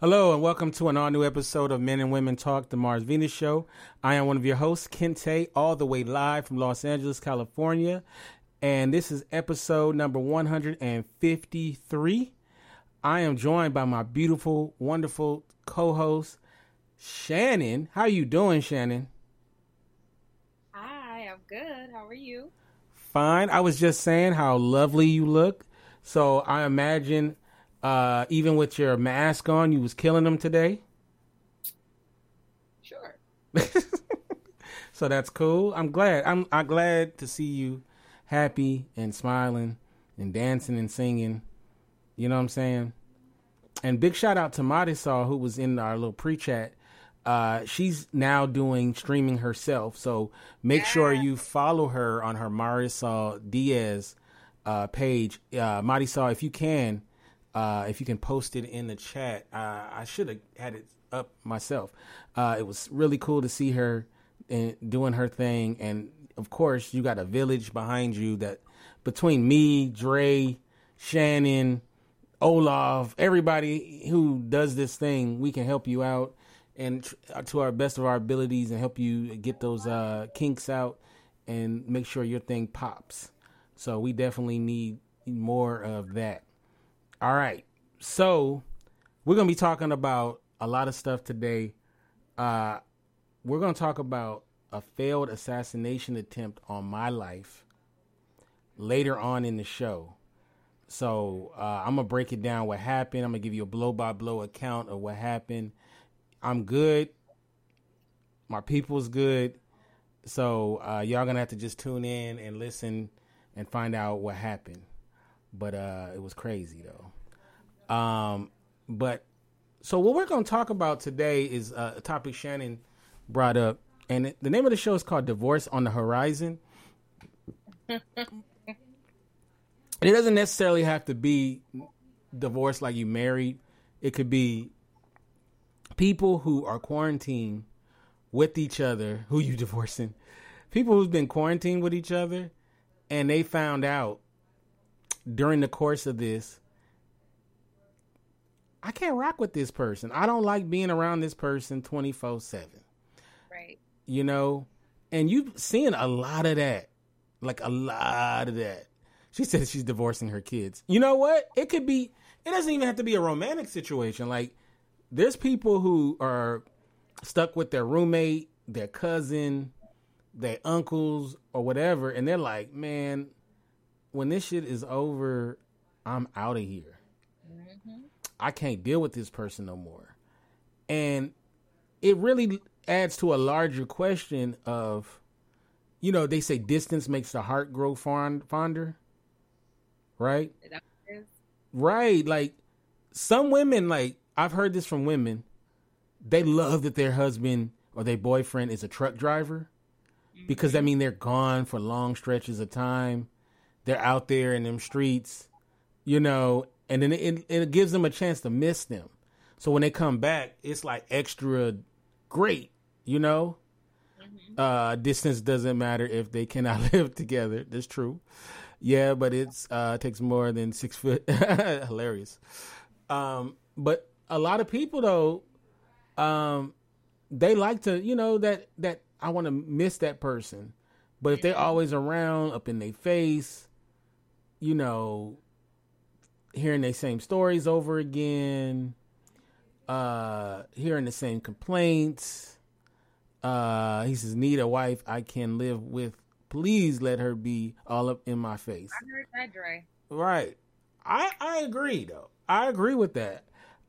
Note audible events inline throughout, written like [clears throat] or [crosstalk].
Hello and welcome to an all new episode of Men and Women Talk, the Mars Venus Show. I am one of your hosts, Kente, all the way live from Los Angeles, California. And this is episode number 153. I am joined by my beautiful, wonderful co-host, Shannon. How you doing, Shannon? Hi, I'm good. How are you? Fine. I was just saying how lovely you look. So I imagine uh, even with your mask on, you was killing them today. Sure. [laughs] so that's cool. I'm glad. I'm I'm glad to see you happy and smiling and dancing and singing. You know what I'm saying? And big shout out to Marisol who was in our little pre-chat. Uh, she's now doing streaming herself, so make yeah. sure you follow her on her Marisol Diaz uh, page. Uh, Marisol, if you can, uh, if you can post it in the chat, uh, I should have had it up myself. Uh, it was really cool to see her in, doing her thing, and of course, you got a village behind you that between me, Dre, Shannon, Olaf, everybody who does this thing, we can help you out and to our best of our abilities and help you get those uh, kinks out and make sure your thing pops. So we definitely need more of that. All right. So we're going to be talking about a lot of stuff today. Uh, we're going to talk about a failed assassination attempt on my life later on in the show. So uh, I'm gonna break it down what happened. I'm gonna give you a blow by blow account of what happened. I'm good. My people's good. So uh, y'all gonna have to just tune in and listen and find out what happened but uh, it was crazy though. Um, but so what we're going to talk about today is uh, a topic Shannon brought up, and it, the name of the show is called "Divorce on the Horizon." [laughs] it doesn't necessarily have to be divorce like you married. It could be people who are quarantined with each other, who you divorcing, people who've been quarantined with each other, and they found out during the course of this, I can't rock with this person. I don't like being around this person 24 7. Right. You know, and you've seen a lot of that. Like a lot of that. She said she's divorcing her kids. You know what? It could be, it doesn't even have to be a romantic situation. Like, there's people who are stuck with their roommate, their cousin, their uncles, or whatever, and they're like, man, when this shit is over, I'm out of here. Mm-hmm. I can't deal with this person no more. And it really adds to a larger question of, you know, they say distance makes the heart grow fond, fonder, right? Right. Like some women, like I've heard this from women, they love that their husband or their boyfriend is a truck driver mm-hmm. because that mean they're gone for long stretches of time they're out there in them streets, you know, and then it, it gives them a chance to miss them. So when they come back, it's like extra great, you know. Mm-hmm. Uh, distance doesn't matter if they cannot [laughs] live together. That's true. Yeah, but it's uh, takes more than six foot. [laughs] Hilarious. Um, but a lot of people though, um, they like to, you know, that that I want to miss that person. But if they're mm-hmm. always around, up in their face, you know, hearing the same stories over again, uh, hearing the same complaints. Uh, he says, "Need a wife I can live with. Please let her be all up in my face." I heard that, Dre. Right. I I agree though. I agree with that.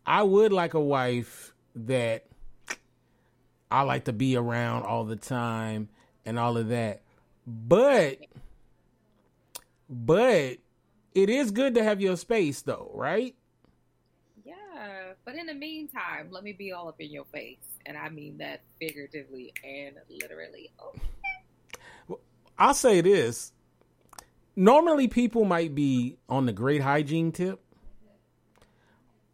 I would like a wife that I like to be around all the time and all of that. But but it is good to have your space though, right? Yeah, but in the meantime, let me be all up in your face. And I mean that figuratively and literally. Okay. Well, I'll say this. Normally people might be on the great hygiene tip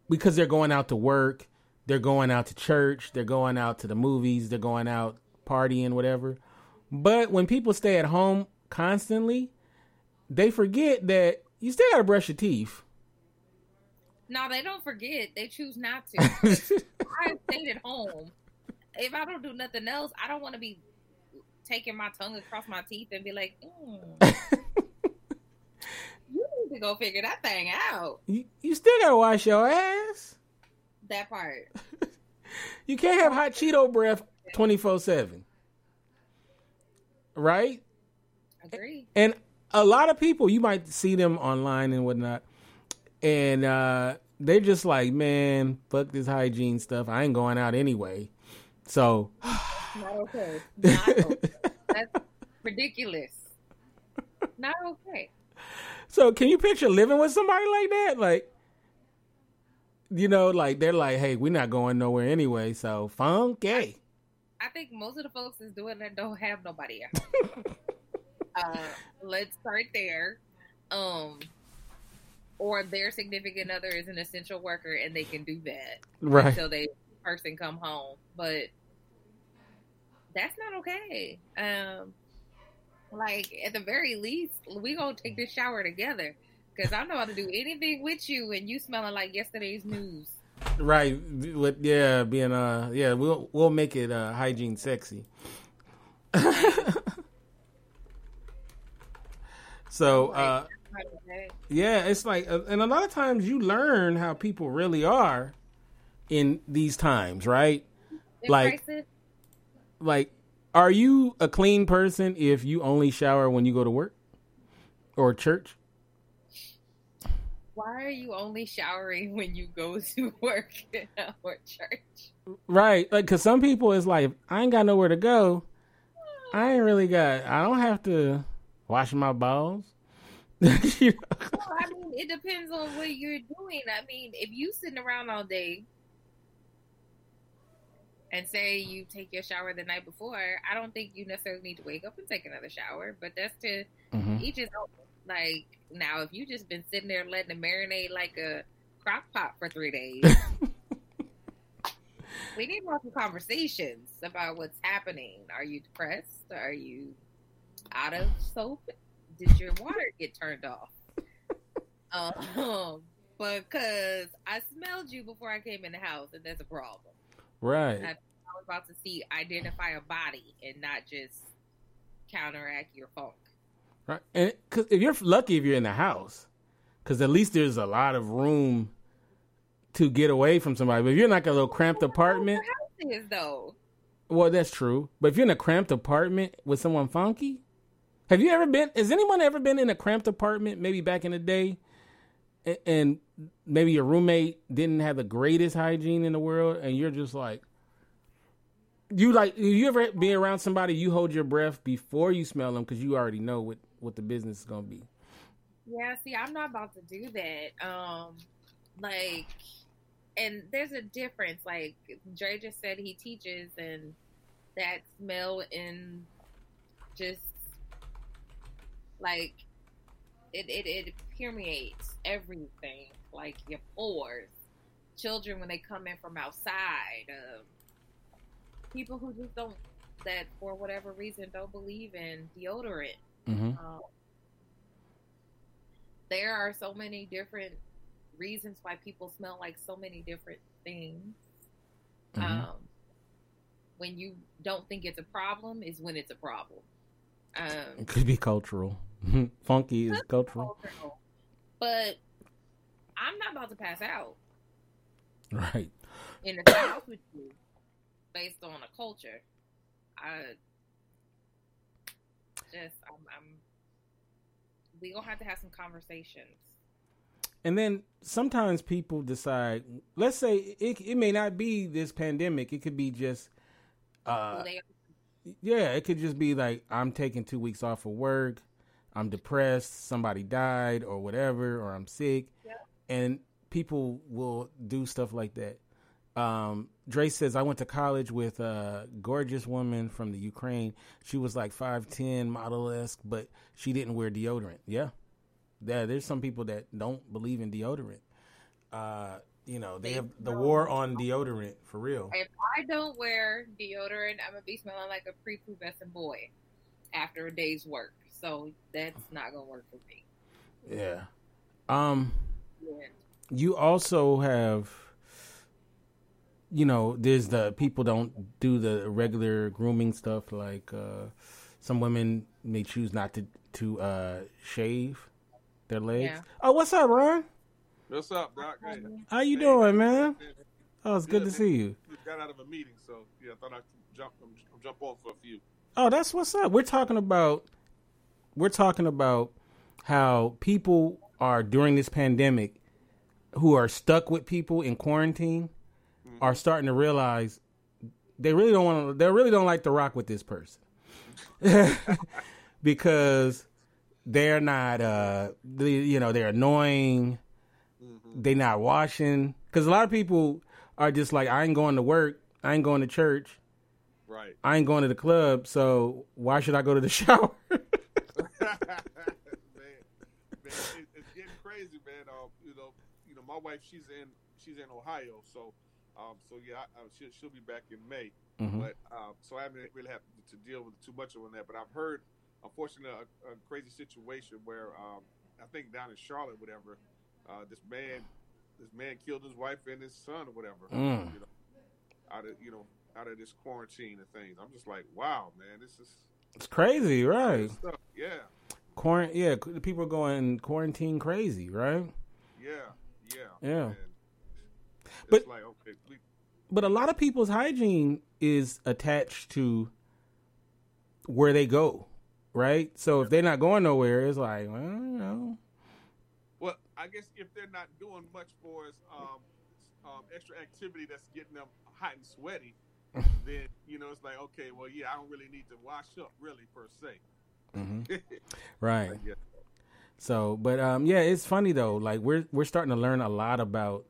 because they're going out to work, they're going out to church, they're going out to the movies, they're going out partying, whatever. But when people stay at home constantly, they forget that you still gotta brush your teeth. No, they don't forget. They choose not to. [laughs] I stayed at home. If I don't do nothing else, I don't want to be taking my tongue across my teeth and be like, mm. you need to go figure that thing out. [laughs] You, you still gotta wash your ass. That part. [laughs] you can't have hot Cheeto breath twenty four seven. Right? Agree. And a lot of people, you might see them online and whatnot, and uh, they're just like, man, fuck this hygiene stuff. I ain't going out anyway. So, [sighs] not okay. [laughs] Not okay. That's ridiculous. Not okay. So, can you picture living with somebody like that? Like, you know, like they're like, hey, we're not going nowhere anyway. So, funky. I think most of the folks is doing that don't have nobody else. [laughs] uh, let's start there. Um, or their significant other is an essential worker and they can do that right until they person come home. But that's not okay. Um, like at the very least, we gonna take this shower together because I know how to do anything with you, and you smelling like yesterday's news. Right. With yeah, being uh yeah, we'll we'll make it uh hygiene sexy. [laughs] so uh yeah, it's like uh, and a lot of times you learn how people really are in these times, right? In like crisis, like are you a clean person if you only shower when you go to work or church? why are you only showering when you go [laughs] to work or church? Right. Like, cause some people is like, I ain't got nowhere to go. I ain't really got. I don't have to wash my balls. [laughs] You know? Well, I mean, it depends on what you're doing. I mean, if you sitting around all day and say you take your shower the night before, I don't think you necessarily need to wake up and take another shower. But that's to Mhm. each his own. Like now, if you just been sitting there letting it marinate like a crock pot for three days, [laughs] we need some conversations about what's happening. Are you depressed? Are you out of soap? Did your water get turned off? [laughs] Um, because I smelled you before I came in the house, and that's a problem. Right. I was about to see identify a body and not just counteract your funk. Right. And cause if you're lucky if you're in the house, because at least there's a lot of room to get away from somebody. But if you're in like a little cramped apartment, Your house is though. well, that's true. But if you're in a cramped apartment with someone funky, have you ever been? Has anyone ever been in a cramped apartment? Maybe back in the day, and maybe your roommate didn't have the greatest hygiene in the world, and you're just like. You like you ever be around somebody you hold your breath before you smell them because you already know what what the business is gonna be. Yeah, see, I'm not about to do that. Um, like, and there's a difference. Like Dre just said, he teaches, and that smell and just like it, it, it permeates everything, like your pores. Children when they come in from outside, um, people who just don't that for whatever reason don't believe in deodorant. Mm-hmm. Um, there are so many different reasons why people smell like so many different things. Mhm. Um, when you don't think it's a problem, is when it's a problem. Um, It could be cultural. [laughs] Funky is cultural, cultural. But I'm not about to pass out right? in the house with you based on a culture. I just, I'm, I'm we gonna have to have some conversations. And then sometimes people decide. Let's say it it may not be this pandemic. It could be just, uh, yeah, it could just be like I'm taking two weeks off of work. I'm depressed. Somebody died or whatever, or I'm sick, Yeah. and people will do stuff like that. Um, Dre says I went to college with a gorgeous woman from the Ukraine. She was like five ten, model esque, but she didn't wear deodorant. Yeah, yeah. There's some people that don't believe in deodorant. Uh, you know, they have the war on deodorant for real. If I don't wear deodorant, I'm gonna be smelling like a prepubescent boy after a day's work. So that's not gonna work for me. Yeah. Um. Yeah. you also have you know there's the people don't do the regular grooming stuff like uh some women may choose not to to uh shave their legs Yeah. oh what's up ron What's up, Doc? Hey, how you Hey, doing man man. oh it's good to Good, see you We got out of a meeting, so yeah, I thought I'd jump um, jump off for a few. oh that's what's up we're talking about we're talking about how people are during this pandemic who are stuck with people in quarantine are starting to realize they really don't want to they really don't like to rock with this person. [laughs] Because they're not uh they, you know they're annoying. They're not washing. Because a lot of people are just like i ain't going to work. I ain't going to church. Right. i ain't going to the club. So why should i go to the [laughs] shower [laughs] man, man, it, it's getting crazy, man. Um, you know, you know, my wife, she's in she's in Ohio, so um, so yeah, I, I, she'll, she'll be back in May. Mhm. But um, so I haven't really had to deal with too much on that. But I've heard, unfortunately, a, a crazy situation where um, I think down in Charlotte, whatever, uh, this man, this man killed his wife and his son or whatever. Mm. You know, out of you know out of this quarantine and things. I'm just like, wow, man, this is it's crazy right. Yeah, Quarant- yeah the people are going quarantine crazy right yeah, yeah, Yeah. But- like okay, we, but a lot of people's hygiene is attached to where they go, right? So if they're not going nowhere, it's like, well, you know, well, I guess if they're not doing much for us, um, um, extra activity that's getting them hot and sweaty, [laughs] then you know it's like okay, well, yeah, I don't really need to wash up, really per se. Mhm. [laughs] right. So, but um, yeah, it's funny though. Like we're we're starting to learn a lot about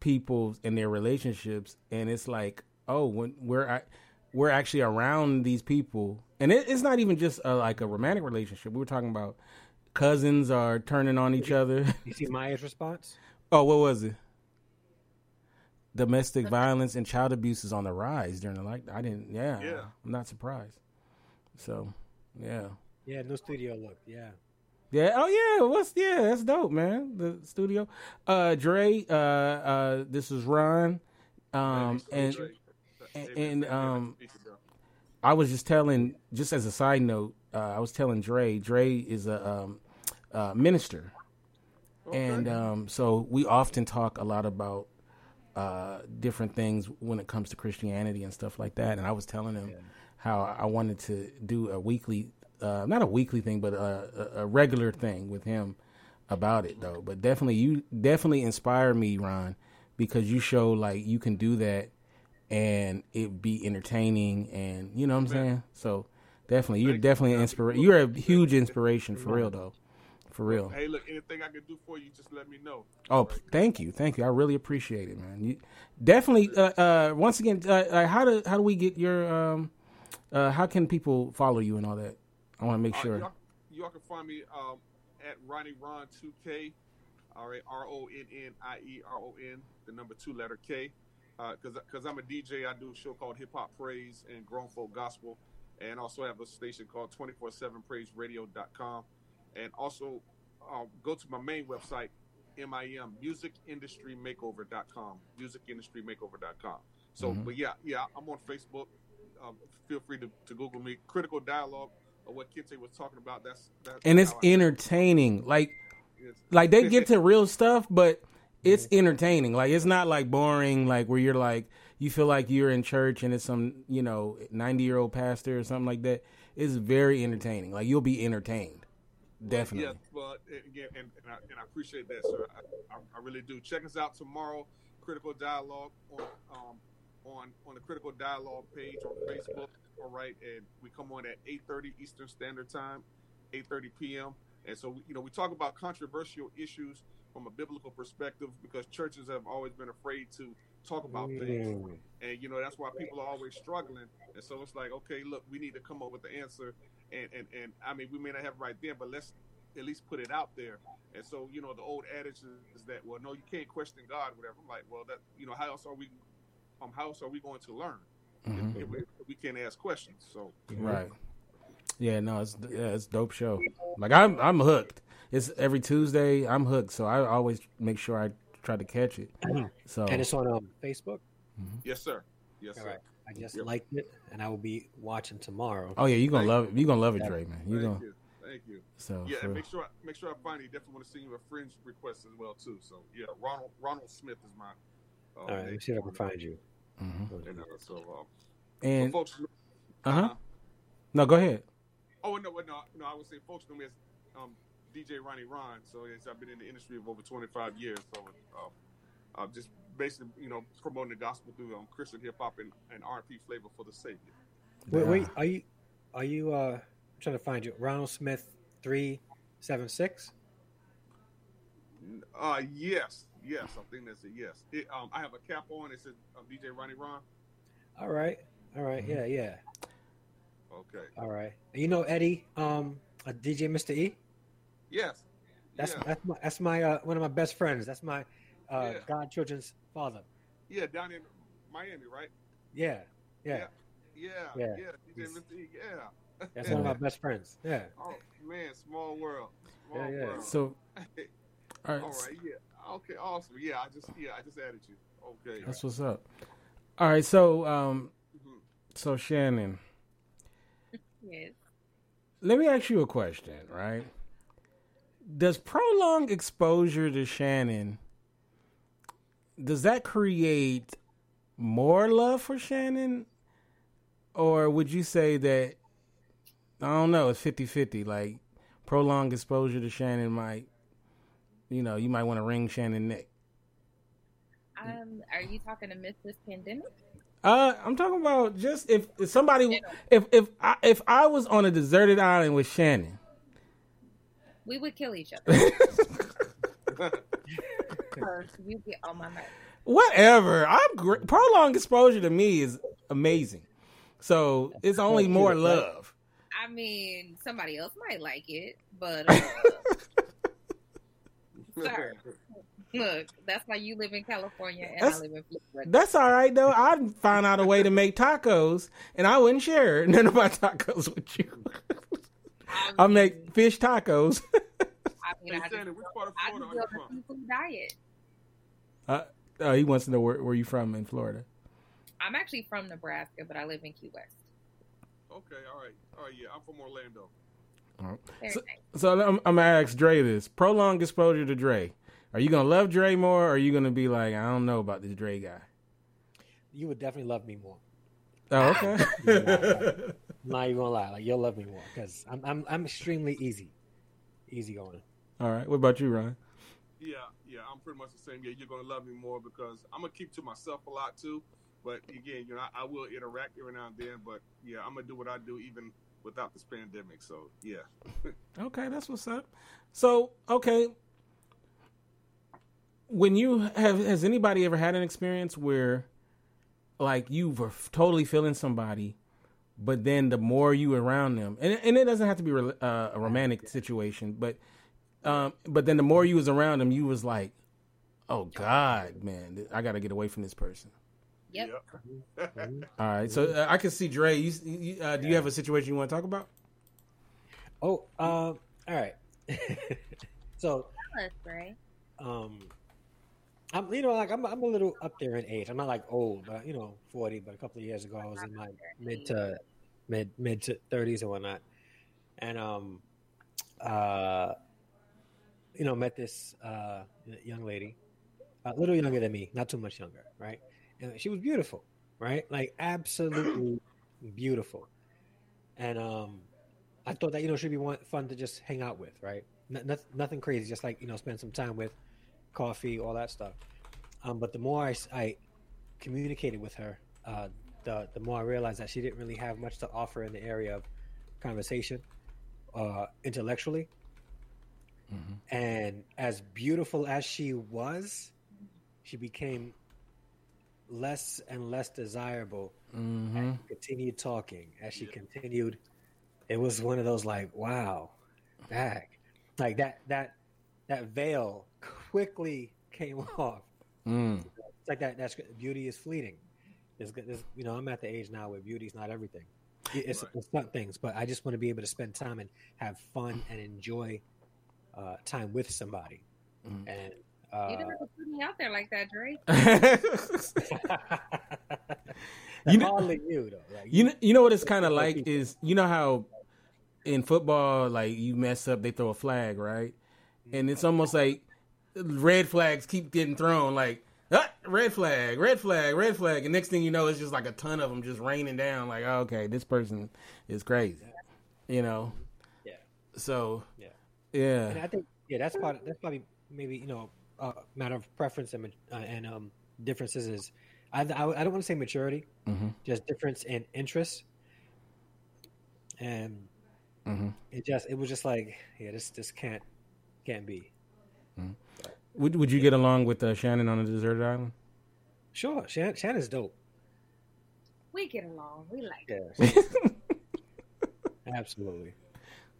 people and their relationships, and it's like, oh, when we're at, we're actually around these people, and it, it's not even just a, like a romantic relationship. We were talking about cousins are turning on each other. [laughs] You see Maya's response? Oh, what was it? Domestic [laughs] violence and child abuse is on the rise during the like. I didn't. Yeah, Yeah. I'm not surprised. So, yeah, Yeah, no studio look. Yeah. yeah. Oh yeah, what's yeah? That's dope, man. The studio. Uh, Dre. Uh, uh, this is Ron. Um, and and- man, and, man, um, speak it, bro. I was just telling, just as a side note, uh, I was telling Dre. Dre is a um, uh, minister, and um, so we often talk a lot about uh, different things when it comes to Christianity and stuff like that. And I was telling him how I wanted to do a weekly, uh, not a weekly thing, but a, a, regular thing with him about it, though. But definitely, you definitely inspire me, Ron, because you show like you can do that and it be entertaining, and you know what I'm saying. So definitely, you're definitely an inspiration. You're a huge inspiration for real, though. For real. Hey, look, anything I can do for you, just let me know. Oh, p- thank you, thank you. I really appreciate it, man. You definitely. Uh, uh, once again, uh, uh, how do how do we get your? Um, uh, how can people follow you and all that? I want to make Uh, sure. y'all, y'all can find me um, at Ronnie Ron 2K. All right, R O N N I E R O N, the number two letter K. Because because I'm a DJ, I do a show called Hip Hop Praise and Grown Folk Gospel, and also have a station called 247praiseradio.com. And also um, go to my main website, MIM, musicindustrymakeover.com, musicindustrymakeover.com. So, Mhm. but yeah, yeah, I'm on Facebook. Um, feel free to, to Google me. Critical Dialogue, of what Kente was talking about. That's, that's and it's entertaining. Like it's- like they get [laughs] to real stuff, but it's entertaining. Like it's not like boring. Like where you're like you feel like you're in church and it's some you know ninety year old pastor or something like that. It's very entertaining. Like you'll be entertained. Definitely. Yeah, well, again, and, and, I, and I appreciate that, sir. I, I, I really do. Check us out tomorrow, Critical Dialogue on um, on on the Critical Dialogue page on Facebook. All right, and we come on at eight thirty Eastern Standard Time, eight thirty p.m. And so, you know, we talk about controversial issues from a biblical perspective because churches have always been afraid to talk about things Mm. and you know that's why people are always struggling and so it's like okay look we need to come up with the answer and and, and i mean we may not have it right then but let's at least put it out there and so you know the old adage is, is that well no you can't question god whatever i'm like well that you know how else are we um how else are we going to learn Mhm. if, we, if we can't ask questions so Right. Yeah, no, it's yeah, it's dope show. Like I'm I'm hooked. It's every Tuesday. I'm hooked, so I always make sure I try to catch it. So And it's on um, Facebook. Yes, sir. Yes, All sir. right. I just Yep. liked it, and I will be watching tomorrow. oh yeah, you're gonna Thank love it. You're gonna love it, Yeah. Dre, man. You Thank gonna you. Thank you. so Yeah, for- and make sure I, make sure I find you. Definitely want to send you a fringe request as well too. So yeah, Ronald Ronald Smith is my. Uh, All right, let me see if I can find you. Mhm. And, uh, so, um, and folks, uh huh. No, go ahead. Oh no, no, no! I would say folks know me as um, DJ Ronnie Ron. So yes, I've been in the industry of over 25 years. So um, I'm just basically, you know, promoting the gospel through um, Christian hip hop and, and R&B flavor for the Savior. Wait, wait, are you, are you? uh I'm trying to find you. Ronald Smith three seven six. Uh, yes, yes, I think that's a yes. It, um, I have a cap on. It says um, DJ Ronnie Ron. All right, all right, Mhm. yeah, yeah, Okay. all right. You know Eddie, um, uh, DJ Mr. E. Yes. That's yeah. that's my that's my uh, one of my best friends. That's my uh, Yeah. godchildren's father. yeah, down in Miami, right? Yeah, yeah, Yeah, Yeah. yeah. DJ Mr. E, yeah. that's one of my [laughs] best friends. Yeah. Oh man, small world. Small Yeah, yeah. world. So, [laughs] all right, All right, yeah. Okay, awesome. Yeah, I just yeah, I just added you. Okay. that's what's up. All right, so um, Mhm. so Shannon, Yes. let me ask you a question, right? Does prolonged exposure to Shannon does that create more love for Shannon? Or would you say that I don't know, it's 50-50 like prolonged exposure to Shannon might you know, you might want to ring Shannon neck. Um, are you talking to miss this pandemic? Uh, I'm talking about just if, if somebody if if I, if I was on a deserted island with Shannon, We would kill each other. [laughs] Because you get on my nerves. whatever. I'm gr- prolonged exposure to me is amazing. So it's only more love. I mean, somebody else might like it, but uh, [laughs] sir, look, that's why you live in California and That's- I live in Florida. That's all right though. I found out a way to make tacos, and I wouldn't share [laughs] none of my tacos with you. I make fish tacos. [laughs] I mean, Hey, I just, Shannon, which part of I Florida just are you from? seafood diet. uh, uh, he wants to know where, where you from in Florida. I'm actually from Nebraska, but I live in Key West. Okay, all right. All right, yeah, I'm from Orlando. Very So- nice. So I'm, I'm gonna ask Dre this: prolonged exposure to Dre. Are you gonna love Dre more, or are you gonna be like, I don't know about this Dre guy? You would definitely love me more. Oh, okay. [laughs] I'm [laughs] not even gonna lie. Like you'll love me more because I'm I'm I'm extremely easy, easy going. All right. What about you, Ryan? Yeah, yeah, I'm pretty much the same. Yeah, you're gonna love me more because I'm gonna keep to myself a lot too. But again, you know, I, I will interact every now and then. But yeah, I'm gonna do what I do even without this pandemic. So yeah, [laughs] Okay, that's what's up. So, okay, when you have has anybody ever had an experience where, like, you were totally feeling somebody, but then the more you around them, and and it doesn't have to be re- uh, a romantic situation, but um, but then the more you was around them, you was like, oh God, man, I got to get away from this person. Yep. Mhm. [laughs] All right, so uh, I can see Dre. You, you uh, do you have a situation you want to talk about? Oh, um, all right. [laughs] so, Tell us, Ray. um, I'm you know like I'm I'm a little up there in age. I'm not like old, but you know, forty. But a couple of years ago, I was in my mid to mid mid to thirties and whatnot, and um, uh, you know, met this uh young lady, a little younger than me, not too much younger, right? And she was beautiful, right? Like absolutely beautiful, and um, I thought that you know she'd be one, fun to just hang out with, right? N- nothing, nothing crazy, just like you know, spend some time with, coffee, all that stuff. Um, but the more I communicated with her, uh, the the more I realized that she didn't really have much to offer in the area of conversation, uh, intellectually. And as beautiful as she was, she became less and less desirable Mm-hmm. continued talking as she continued it was one of those like wow back like that that that veil quickly came [laughs] off Mm. it's like that that's beauty is fleeting there's, there's you know i'm at the age now where beauty's not everything it's, Right. it's not things but i just want to be able to spend time and have fun and enjoy uh, time with somebody. Mhm. And You uh, never put me out there like that, Drake. [laughs] You know- hardly you though. Like, You know, you know what it's kind of People. like is you know how in football like you mess up they throw a flag right, and it's almost like red flags keep getting thrown like ah, red flag, red flag, red flag, and next thing you know it's just like a ton of them just raining down like oh, okay this person is crazy, you know. Yeah. So. Yeah. Yeah. And I think yeah, that's part. That's probably maybe you know a matter of preference and uh, and um, differences is I, I, I don't want to say maturity, hmm just difference in interest. And hmm it just it was just like yeah, this this can't can't be. Would Would you get along with uh, Shannon on a deserted island? Sure, Shan, Shannon's dope. We get along. We like. Yeah, [laughs] absolutely.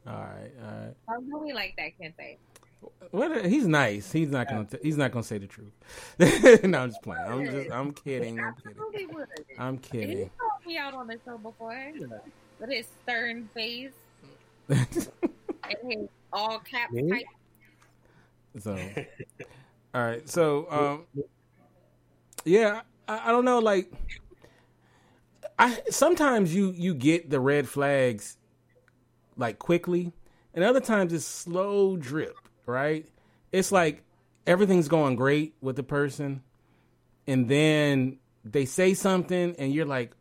All right, all right. I know we like that, Kente? What? He's nice. He's not gonna. T- he's not gonna say the truth. [laughs] no, I'm just playing. I'm just. I'm kidding. I'm kidding. Absolutely. I'm He kidding. called me out on the show before with his stern face [laughs] and his all caps Me? type. all right. So, um, yeah, I, I don't know. Like, I sometimes you you get the red flags like quickly, and other times it's slow drip. Right? It's like everything's going great with the person, and then they say something, and you're like,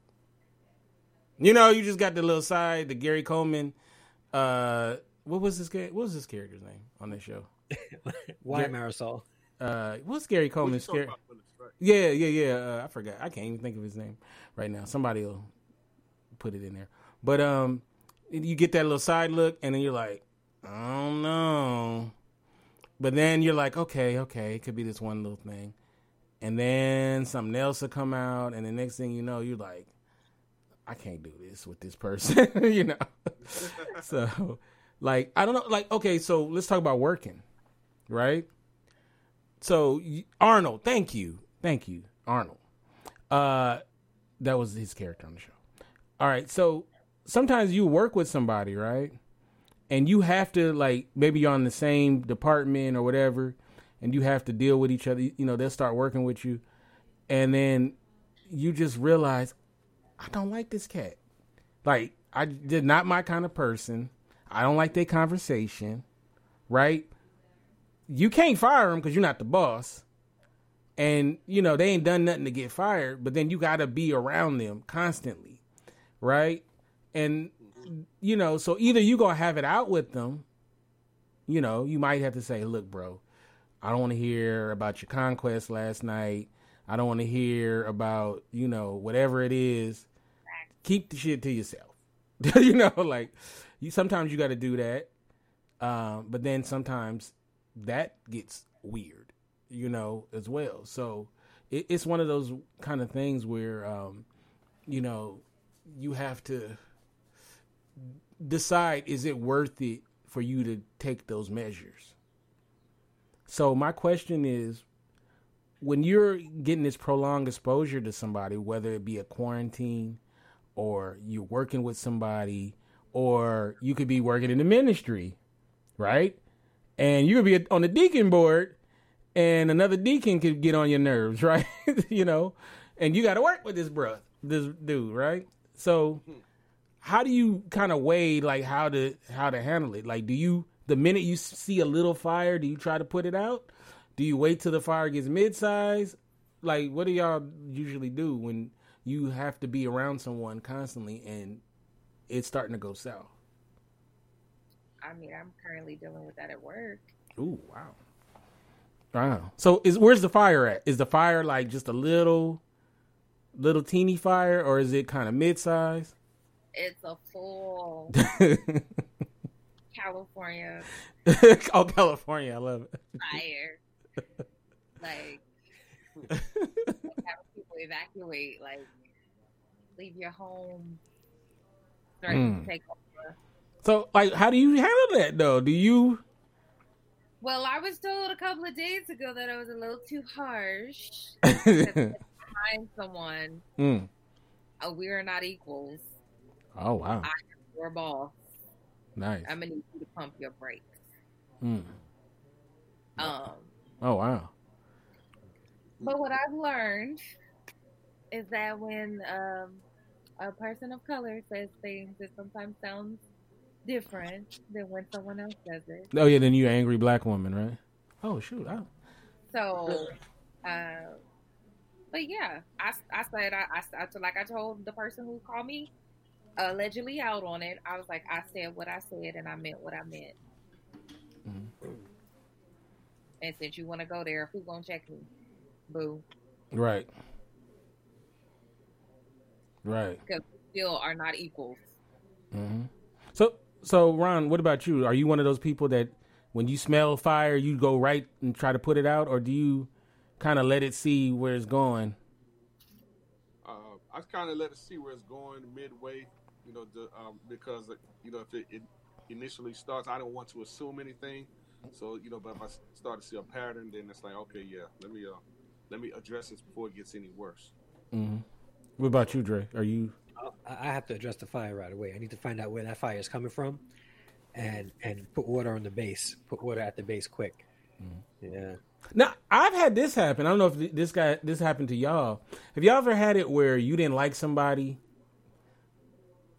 you know, you just got the little side, the Gary Coleman. Uh, what was this? What was this character's name on this show? [laughs] Why Yeah. Marisol? Uh, what's Gary What Coleman's talking character? right? Yeah, yeah, yeah. Uh, I forgot. I can't even think of his name right now. Somebody will put it in there. But um, you get that little side look, and then you're like, I don't know. But then you're like, okay, okay, it could be this one little thing, and then something else will come out, and the next thing you know, you're like, I can't do this with this person, [laughs] you know. [laughs] so, like, I don't know. Like, okay, so let's talk about working, right? So Arnold, thank you, thank you, Arnold. Uh, that was his character on the show. All right, so sometimes you work with somebody, right? And you have to like maybe you're on the same department or whatever, and you have to deal with each other. You know, they'll start working with you, and then you just realize I don't like this cat. Like I did not my kind of person. I don't like their conversation, right? you can't fire them because you're not the boss. And, you know, they ain't done nothing to get fired, but then you got to be around them constantly, right? And, you know, so either you to have it out with them, you know, you might have to say, look, bro, I don't want to hear about your conquest last night. I don't want to hear about, you know, whatever it is. Keep the shit to yourself. [laughs] you know, like, you sometimes you got to do that. Um, but then sometimes that gets weird, you know, as well. So it, it's one of those kind of things where, um, you know, you have to decide is it worth it for you to take those measures. So my question is, when you're getting this prolonged exposure to somebody, whether it be a quarantine or you're working with somebody, or you could be working in the ministry, right? and you could be on the deacon board and another deacon could get on your nerves [laughs] right you know and you got to work with this bro this dude right so how do you kind of weigh like how to how to handle it like do you the minute you see a little fire do you try to put it out do you wait till the fire gets mid-size like what do y'all usually do when you have to be around someone constantly and it's starting to go south I mean, I'm currently dealing with that at work. Ooh, wow. Wow. So is where's the fire at? Is the fire like just a little little teeny fire or is it kind of mid-size? It's a full [laughs] California [laughs] oh, California, I love it. fire. like [laughs] having people evacuate, like leave your home, start Mm. to take over. So like how do you handle that though? Do you Well, I was told a couple of days ago that I was a little too harsh. Find someone. Mm. Uh, we are not equals. Oh wow. Your boss. Nice. I'm gonna need you to pump your brakes. Mm. Um, Oh wow. but what I've learned is that when um, a person of color says things, it sometimes sounds different than when someone else does it. Oh yeah, then you angry black woman, right? Oh shoot. I, So, uh, but yeah, I, I said, I, I, I, like I told the person who called me allegedly out on it, I was like, I said what I said and I meant what I meant. Mhm. And since you want to go there, who's going to check me? Boo. right. Right. Because we still are not equals. hmm So, so Ron, what about you? Are you one of those people that when you smell fire, you go right and try to put it out, or do you kind of let it see where it's going? Uh, I kind of let it see where it's going midway, you know, the, um, because you know if it, it initially starts, I don't want to assume anything. So you know, but if I start to see a pattern, then it's like, okay, yeah, let me uh, let me address this before it gets any worse. Mm-hmm. What about you, Dre? Are you? I I have to address the fire right away. I need to find out where that fire is coming from, and and put water on the base. Put water at the base quick. Yeah. Now, I've had this happen. I don't know if this guy this happened to y'all. Have y'all ever had it where you didn't like somebody?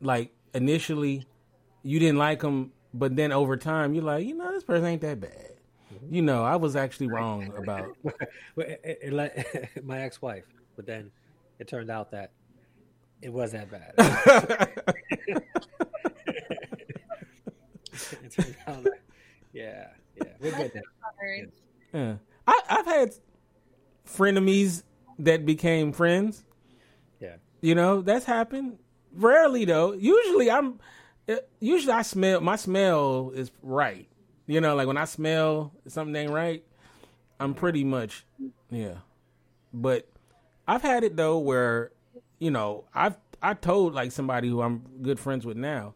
Like initially, you didn't like them, but then over time, you're like, you know, this person ain't that bad. You know, I was actually wrong about. [laughs] [laughs] My ex-wife, but then it turned out that it was that bad. [laughs] it turned out that, yeah, yeah, we're good now. Yeah. I, I've had frenemies that became friends. Yeah. You know, that's happened. Rarely though. Usually I'm uh, usually I smell my smell is right. You know, like when I smell something ain't right, I'm pretty much yeah. But I've had it though where, you know, I've I told like somebody who I'm good friends with now.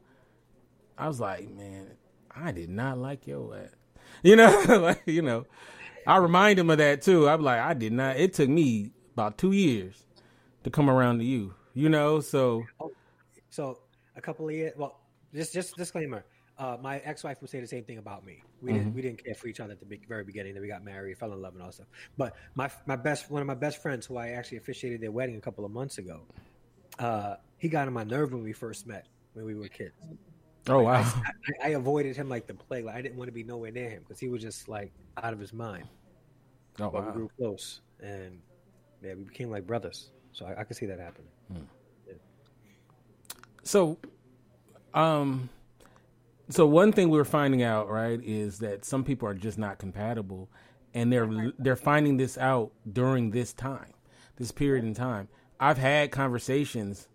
I was like, man, I did not like your ass. [laughs] You know, [laughs] like you know, I remind him of that too. I'm like, I did not. It took me about two years to come around to you. You know, so So a couple of years. Well, just just disclaimer. Uh, my ex-wife would say the same thing about me. We didn't we didn't care for each other at the very beginning. Then we got married, fell in love, and all that stuff. But my my best one of my best friends, who I actually officiated their wedding a couple of months ago, uh, he got on my nerve when we first met when we were kids. oh wow, I, I avoided him like the plague. Like I didn't want to be nowhere near him because he was just like out of his mind. oh But we grew close, and yeah, we became like brothers. So I, I could see that happening. So, um, so one thing we're finding out right is that some people are just not compatible, and they're they're finding this out during this time, this period in time. I've had conversations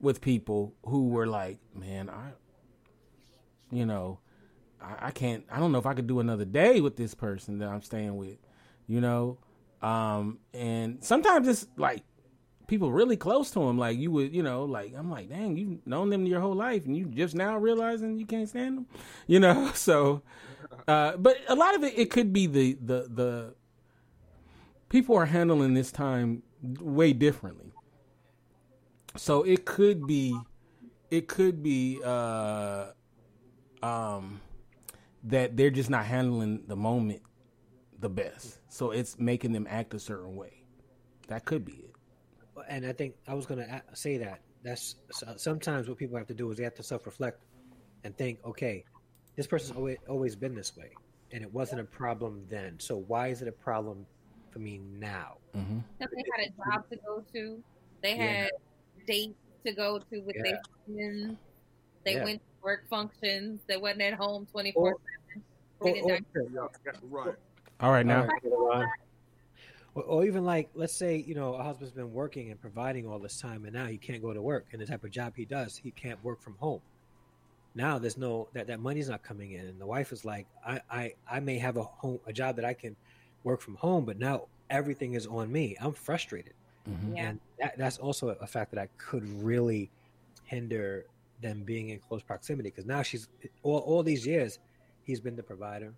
with people who were like, "Man, I, you know, I, I can't. I don't know if I could do another day with this person that I'm staying with, you know." Um, and sometimes it's like people really close to him, like you would, you know, like I'm like, dang, you've known them your whole life, and you just now realizing you can't stand them, you know. [laughs] So, uh, but a lot of it, it could be the the the people are handling this time way differently. So it could be, it could be, uh, um, that they're just not handling the moment the best. So it's making them act a certain way. That could be it. And I think I was going to say that. That's sometimes what people have to do is they have to self-reflect and think, okay, this person's always always been this way, and it wasn't a problem then. So why is it a problem for me now? Mm-hmm. They had a job to go to. They Yeah. had dates to go to with their friends. They Yeah. went to work functions. They wasn't at home 24 7. Or, or, Yeah, yeah, right. All right, now. All right, Ron. Or, or even like, let's say, you know, a husband's been working and providing all this time, and now he can't go to work. And the type of job he does, he can't work from home. Now there's no that that money's not coming in, and the wife is like, I I, I may have a home a job that I can work from home, but now everything is on me. I'm frustrated, Mhm. Yeah. and that, that's also a fact that I could really hinder them being in close proximity because now she's all all these years, he's been the provider.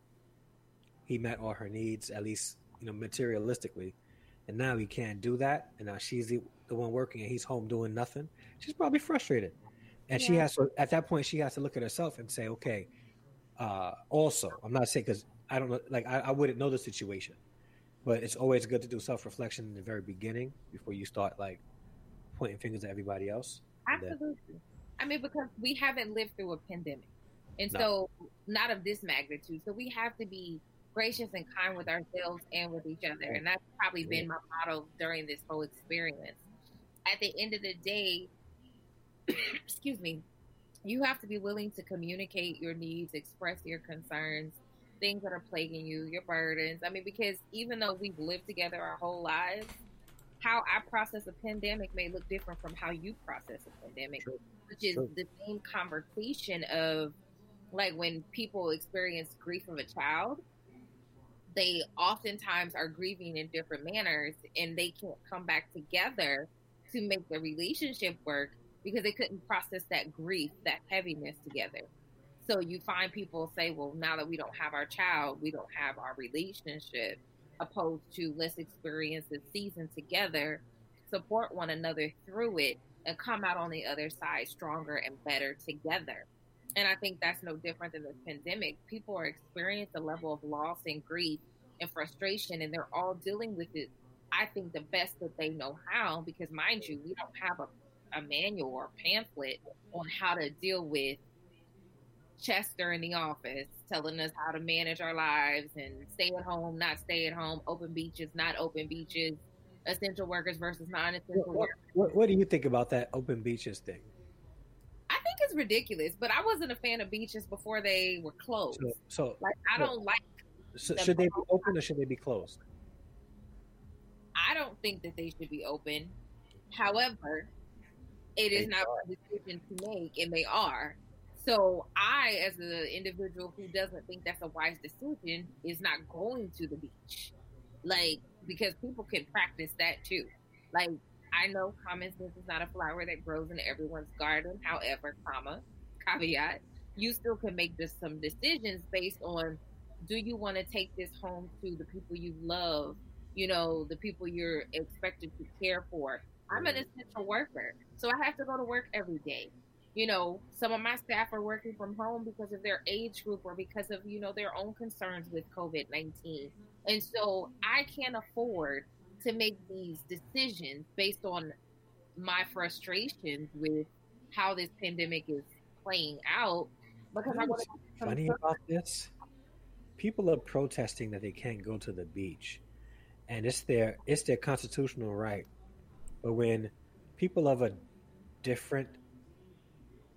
He met all her needs, at least you know materialistically, and now he can't do that. And now she's the, the one working, and he's home doing nothing. She's probably frustrated, and she has to. At that point, she has to look at herself and say, "Okay." Uh, also, I'm not saying because I don't know, like I, I wouldn't know the situation, but it's always good to do self reflection in the very beginning before you start like pointing fingers at everybody else. Then- Absolutely. I mean, because we haven't lived through a pandemic. And No. so, not of this magnitude. So, we have to be gracious and kind with ourselves and with each other. And that's probably been my motto during this whole experience. At the end of the day, [clears throat] excuse me, you have to be willing to communicate your needs, express your concerns, things that are plaguing you, your burdens. I mean, because even though we've lived together our whole lives, how I process a pandemic may look different from how you process a pandemic, True. which is True. the same conversation of like when people experience grief of a child, they oftentimes are grieving in different manners and they can't come back together to make the relationship work because they couldn't process that grief, that heaviness together. So you find people say, well, now that we don't have our child, we don't have our relationship, opposed to let's experience this season together, support one another through it, and come out on the other side stronger and better together. And I think that's no different than the pandemic. People are experiencing a level of loss and grief and frustration, and they're all dealing with it. I think the best that they know how, because mind you, we don't have a, a manual or pamphlet on how to deal with Chester in the office telling us how to manage our lives and stay at home, not stay at home, open beaches, not open beaches, essential workers versus non-essential What, workers. what, what do you think about that open beaches thing? I think it's ridiculous, but I wasn't a fan of beaches before they were closed. So, so, Like I don't like. so should they be open or should they be closed? I don't think that they should be open. However, it is They not a decision to make, and they are. So I, as an individual who doesn't think that's a wise decision, is not going to the beach, like because people can practice that too. Like I know common sense is not a flower that grows in everyone's garden. However, comma caveat, you still can make just some decisions based on do you want to take this home to the people you love you know, the people you're expected to care for. I'm an essential worker, so I have to go to work every day. You know, some of my staff are working from home because of their age group or because of, you know, their own concerns with COVID 19. And so I can't afford to make these decisions based on my frustrations with how this pandemic is playing out because I Funny about this, people are protesting that they can't go to the beach, and it's their it's their constitutional right. But when people of a different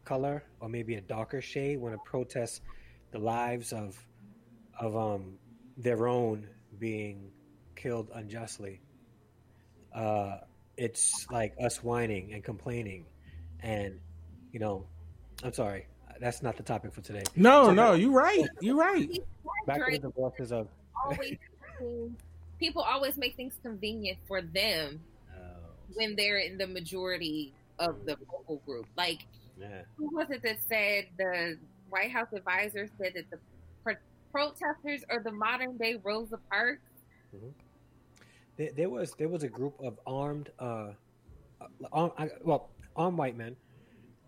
color or maybe a darker shade want to protest the lives of of um their own being killed unjustly, uh, it's like us whining and complaining, and you know, I'm sorry, that's not the topic for today. No, no, you're right. You're right. Back to the divorces of always people always make things convenient for them when they're in the majority of the vocal group. Like, yeah. who was it that said the White House advisor said that the pro- protesters are the modern day Rosa Parks? There, there was there was a group of armed, uh, uh, arm, I, well, armed white men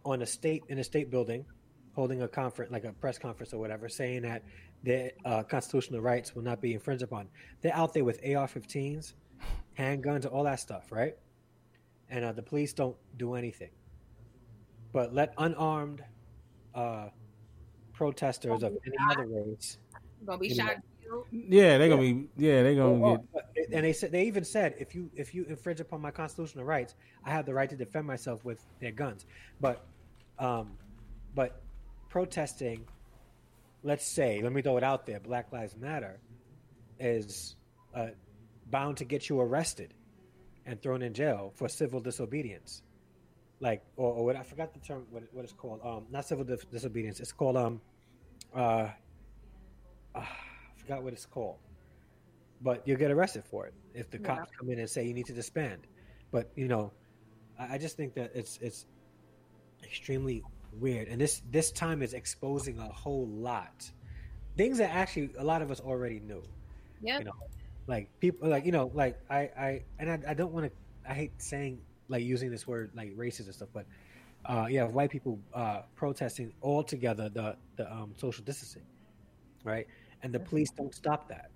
on a state in a state building, holding a conference, like a press conference or whatever, saying that their uh, constitutional rights will not be infringed upon. They're out there with AR-15s, handguns, all that stuff, right? And uh, the police don't do anything, but let unarmed uh, protesters of any other race Gonna be shot. Know. and killed? Yeah, they're gonna be. Yeah, they're gonna Oh, get. oh, and they said they even said if you if you infringe upon my constitutional rights, I have the right to defend myself with their guns. But, um, but protesting, let's say, let me throw it out there, Black Lives Matter, is uh, bound to get you arrested and thrown in jail for civil disobedience. Like, or, or what I forgot the term, what, what it's called. Um, not civil dis- disobedience. It's called um, uh, I forgot what it's called but you'll get arrested for it if the Yeah. cops come in and say you need to disband. But you know, I, I just think that it's it's extremely weird, and this this time is exposing a whole lot things that actually a lot of us already knew. Yeah, You know, like people, like you know, like I I and I, I don't want to. I hate saying like using this word like racist and stuff, but uh, yeah, white people uh, protesting all together the the um, social distancing, right? And the police don't stop that.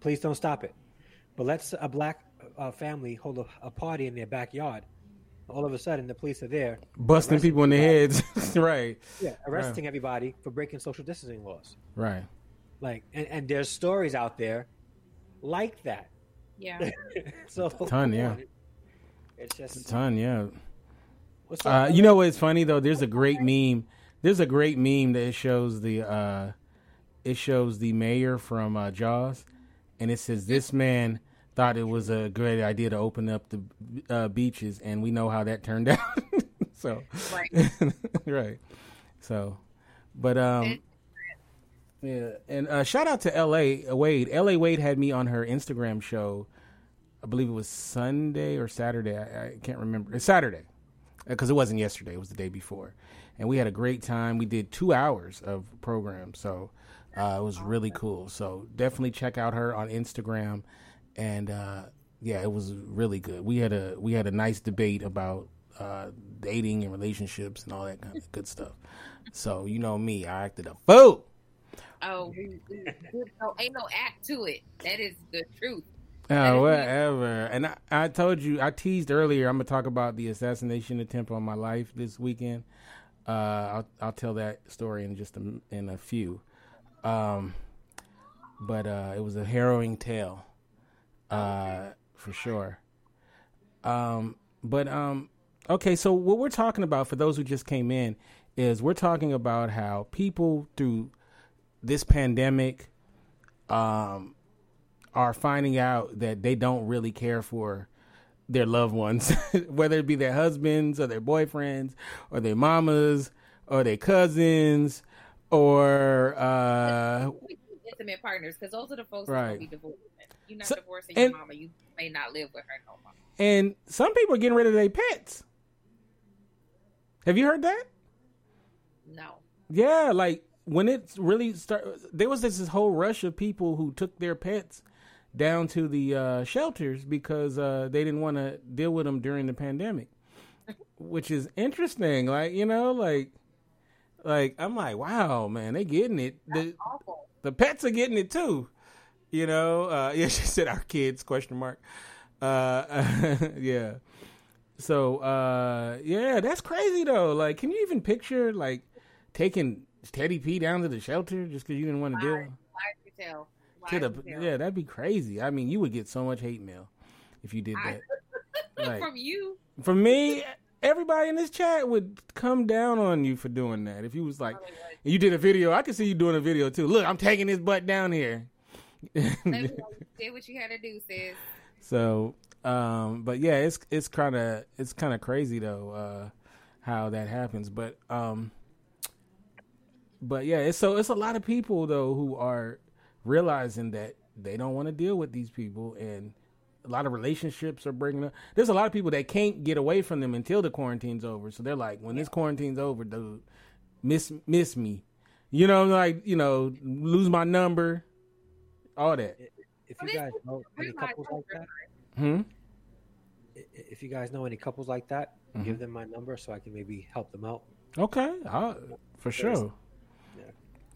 Police don't stop it. But let's a black uh, family hold a, a party in their backyard. All of a sudden, the police are there, Busting people in the heads. [laughs] right. yeah, arresting everybody for breaking social distancing laws. Right. Like, and, and there's stories out there like that. Yeah. [laughs] so Ton, yeah. [laughs] It's just a Ton, yeah. what's up? Uh, you know what's funny though? There's a great meme. There's a great meme that shows the uh, it shows the mayor from uh, Jaws, and it says this man thought it was a great idea to open up the uh, beaches, and we know how that turned [laughs] out. so Right. [laughs] right. So, but um, yeah, and uh, shout out to L.A. Wade. L.A. Wade had me on her Instagram show. I believe it was Sunday or Saturday. I, I can't remember. It's Saturday because it wasn't yesterday. It was the day before, and we had a great time. We did two hours of program, so uh, it was really cool. So definitely check out her on Instagram, and uh, yeah, it was really good. We had a we had a nice debate about uh, dating and relationships and all that kind of good stuff. So you know me, I acted a fool. Oh, we, [laughs] we, no, ain't no act to it. That is the truth. Oh, whatever. And I, I told you, I teased earlier. I'm gonna talk about the assassination attempt on my life this weekend. Uh, I'll I'll tell that story in just a, in a few. Um, but uh, it was a harrowing tale, uh, for sure. Um, but um, okay. So what we're talking about for those who just came in is we're talking about how people through this pandemic, um, are finding out that they don't really care for their loved ones, [laughs] whether it be their husbands or their boyfriends or their mamas or their cousins or uh, Intimate partners, because those are the folks Right. that be divorcing. You're not So- divorcing and- your mama. You may not live with her no more. and some people are getting rid of their pets. Have you heard that? No. Yeah, like when it really start, there was this, this whole rush of people who took their pets down to the uh, shelters because uh, they didn't want to deal with them during the pandemic, [laughs] which is interesting. Like you know, like like I'm like, wow, man, they getting it. The the pets are getting it too. You know, uh, [laughs] yeah, she said our kids question mark. Uh, [laughs] yeah. So uh, yeah, that's crazy though. Like, can you even picture like taking Teddy P down to the shelter just because you didn't want to deal Why? Why tell? Why to the yeah? That'd be crazy. I mean, you would get so much hate mail if you did I- that. [laughs] Like, From you. From me, everybody in this chat would come down on you for doing that. If you was like, you did a video, I could see you doing a video too. Look, I'm taking this butt down here. Let me [laughs] know. You did what you had to do, sis. So, um, but yeah, it's it's kind of it's kind of crazy though uh, how that happens. But um, but yeah, it's so it's a lot of people though who are realizing that they don't want to deal with these people, and a lot of relationships are breaking up. There's a lot of people that can't get away from them until the quarantine's over. So they're like, when this quarantine's over, dude, miss miss me, you know, like you know, lose my number, all that. if you guys know any couples like that, Hmm. if you guys know any couples like that, Mhm. give them my number so I can maybe help them out. Okay, i for sure. Yeah.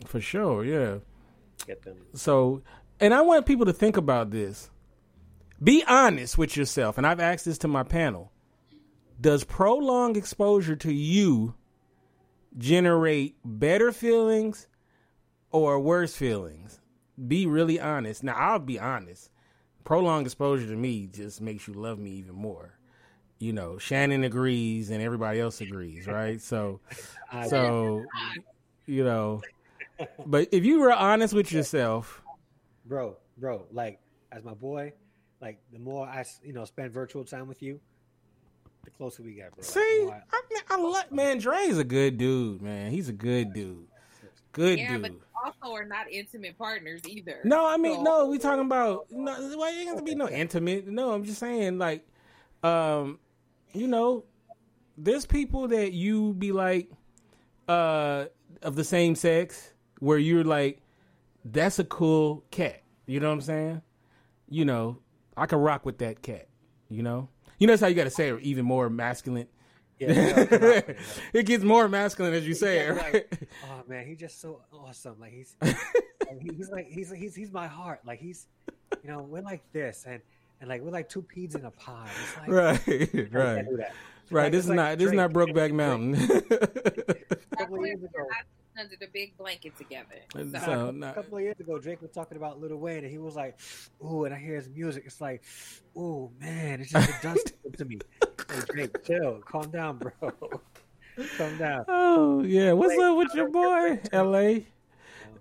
For sure, yeah. Get them. So, and I want people to think about this. Be honest with yourself, and I've asked this to my panel. Does prolonged exposure to you generate better feelings or worse feelings? Be really honest. Now, I'll be honest. Prolonged exposure to me just makes you love me even more. You know, Shannon agrees and everybody else agrees, right? So, [laughs] so you know, but if you were honest with yourself, bro, bro, like as my boy, like the more I, you know, spend virtual time with you, the closer we get, bro. See, more I- I, mean, I like man. Dre's a good dude, man. He's a good dude. Good Yeah, dude. but also are not intimate partners either. No, I mean, So- no, we talking about no. Why ain't gonna be no intimate? No, I'm just saying, like, um, you know, there's people that you be like, uh, of the same sex, where you're like, that's a cool cat. You know what I'm saying? You know, I can rock with that cat. You know, you know that's how you got to say it even more masculine. yeah, you know, come on, it gets more masculine as you say it, right? like, oh man, he's just so awesome. Like he's [laughs] he's like he's he's he's my heart. Like he's you know we're like this and and like we're like two peas in a pod. Like right, [laughs] right, right. Like- This is like not this is not. Brokeback Mountain. [laughs] A couple of years ago, under the big blanket together. So, so- a couple, couple of years ago, Drake was talking about Lil Wayne, and he was like, "Ooh," and I hear his music. It's like, "Ooh, man, it's just it does to me." Hey, Drake, chill, calm down, bro. [laughs] calm down. oh yeah, what's up with your boy, L.A.?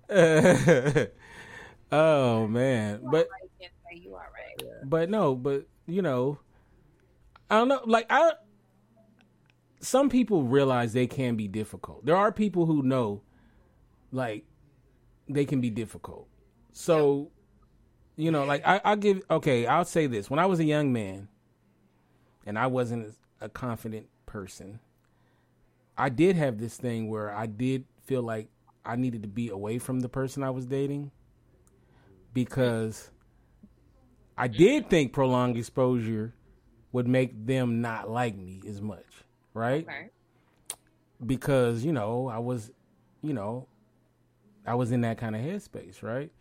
[laughs] oh man, but I can't say you all right. but no, but you know, I don't know. Like I, some people realize they can be difficult. There are people who know, like, they can be difficult. So, you know, like I, I give okay. I'll say this: when I was a young man, and I wasn't a confident person, I did have this thing where I did feel like I needed to be away from the person I was dating because I did think prolonged exposure would make them not like me as much, right? Okay. Because, you know, I was, you know, I was in that kind of headspace, right?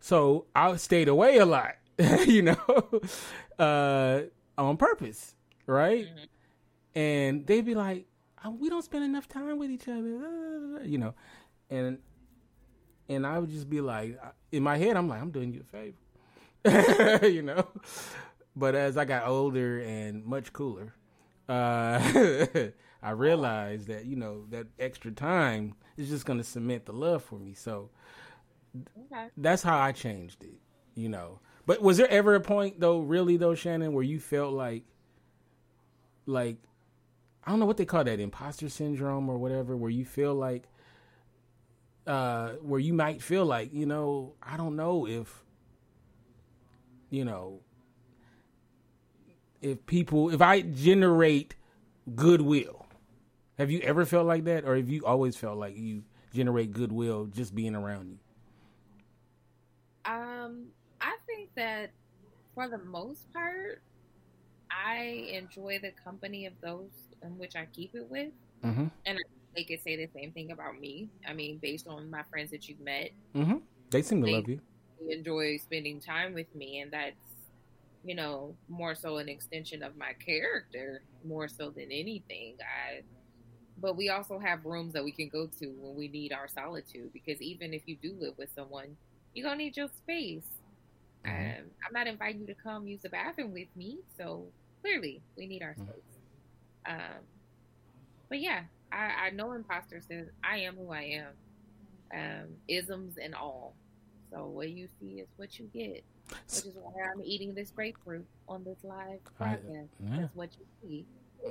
So I stayed away a lot, [laughs] you know, [laughs] uh, on purpose, right? Mhm. And they'd be like, "Oh, "We don't spend enough time with each other," you know, and and I would just be like, in my head, I'm like, "I'm doing you a favor," [laughs] you know. But as I got older and much cooler, uh, [laughs] I realized that you know that extra time is just going to cement the love for me. So Okay. that's how I changed it, you know. But was there ever a point though, really though, Shannon, where you felt like, like, I don't know what they call that, imposter syndrome or whatever, where you feel like, uh, where you might feel like, you know, I don't know if, you know, if people, if I generate goodwill, have you ever felt like that, or have you always felt like you generate goodwill just being around you? Um, I think that for the most part, I enjoy the company of those in which I keep it with. Mm-hmm. They could say the same thing about me. I mean, based on my friends that you've met, Mm-hmm. They seem to They- love you. they enjoy spending time with me, and that's you know more so an extension of my character more so than anything. I but we also have rooms that we can go to when we need our solitude because even if you do live with someone, you're gonna need your space. Mhm. Um, I'm not inviting you to come use the bathroom with me, so clearly we need our Mhm. space. Um, but yeah, I, I know imposter says I am who I am, um, isms and all. So what you see is what you get, which is why I'm eating this grapefruit on this live I- podcast. yeah. That's what you see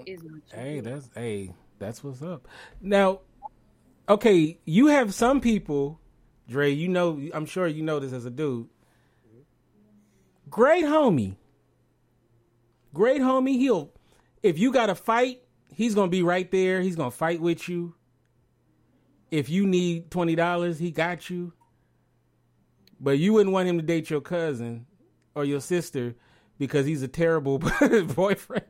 is what you Hey, that's hey, that's what's up. Now, okay, you have some people, Dre. You know, I'm sure you know this as a dude. Great homie, great homie. He'll, if you got to fight, he's gonna be right there. He's gonna fight with you. If you need twenty dollars, he got you. But you wouldn't want him to date your cousin or your sister because he's a terrible [laughs] boyfriend.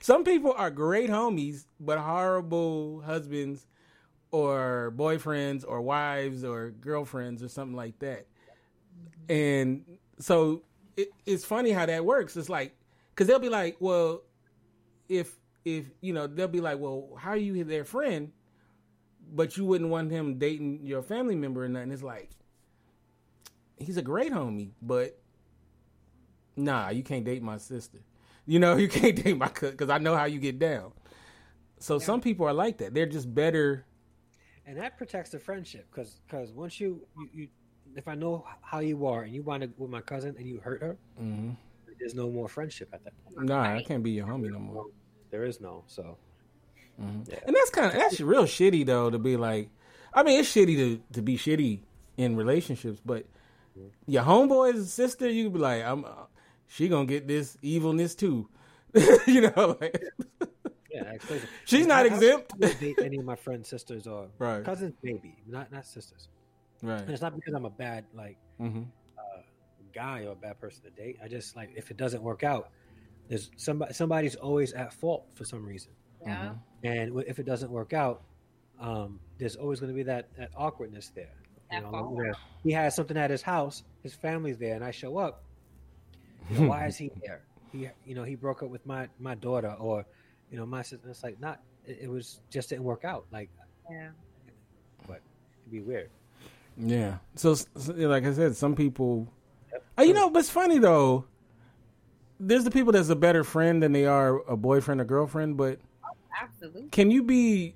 Some people are great homies, but horrible husbands or boyfriends or wives or girlfriends or something like that. And so it, it's funny how that works. It's like, because they'll be like, well, if, if, you know, they'll be like, well, how are you their friend? But you wouldn't want him dating your family member or nothing. It's like, he's a great homie, but nah, you can't date my sister. You know, [laughs] you can't date my cousin because I know how you get down. So some people are like that. They're just better. and that protects the friendship because because once you, you you if I know how you are and you want to with my cousin and you hurt her, hmm there's no more friendship at that point. Nah, I can't be your homie no more. There is no so. Mhm. Yeah. And that's kind of that's real shitty though to be like. I mean, it's shitty to to be shitty in relationships, but your homeboy's sister, you could be like, I'm. Uh, she gonna get this evilness too. [laughs] you know, like Yeah, that explains it. she's not I exempt. wouldn't date any of my friends' sisters or [laughs] Right. cousins, maybe not not sisters. right. And it's not because I'm a bad like hmm guy or a bad person to date. I just like if it doesn't work out, there's somebody somebody's always at fault for some reason. Mm-hmm. Yeah. And if it doesn't work out, um, there's always going to be that, that awkwardness there. You know, fall. he has something at his house, his family's there, and I show up. you know, why is he [laughs] there? He, you know, he broke up with my my daughter, or, you know, my sister. It's like not. It, it was just didn't work out. Like Yeah. But it'd be weird. Yeah. So, so, like I said, some people. Uh, you know, but it's funny though. There's the people that's a better friend than they are a boyfriend or girlfriend. But Absolutely. can you be?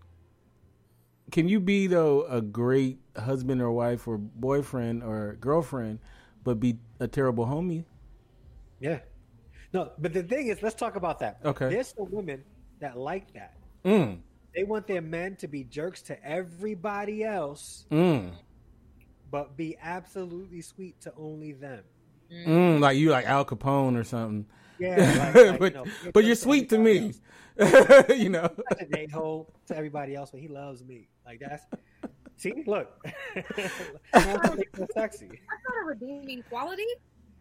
Can you be though a great husband or wife or boyfriend or girlfriend, but be a terrible homie? Yeah. No, but the thing is, let's talk about that. Okay. There's some women that like that. Mm. They want their men to be jerks to everybody else, Mm. but be absolutely sweet to only them. Mm. Like you, like Al Capone or something. Yeah, [laughs] like- like, but you know, but you're sweet to me. [laughs] you know. such an a-hole to everybody else, but he loves me. Like that's see, look, [laughs] that's sexy. That's not a redeeming quality.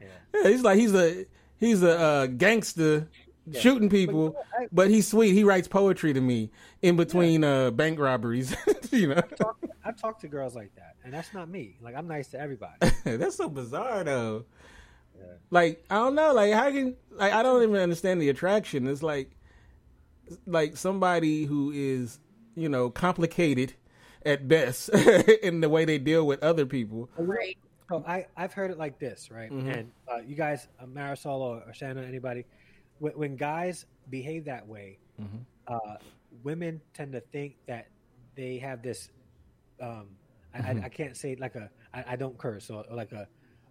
Yeah. Yeah, he's like he's a he's a uh, gangster Yeah. shooting people, But, you know, but he's sweet. He writes poetry to me in between uh, bank robberies. you know, I've talked, I've talked to girls like that, and that's not me. Like I'm nice to everybody. that's so bizarre though. Yeah. Like I don't know. Like how can like I don't even understand the attraction. It's like like somebody who is you know complicated at best [laughs] in the way they deal with other people. Right. So I I've heard it like this, right? Mhm. And uh, you guys, uh, Marisol or, or Shannon, anybody, when, when guys behave that way, Mhm. uh, women tend to think that they have this. Um, I, Mhm. I, I can't say like a I, I don't curse or, or like a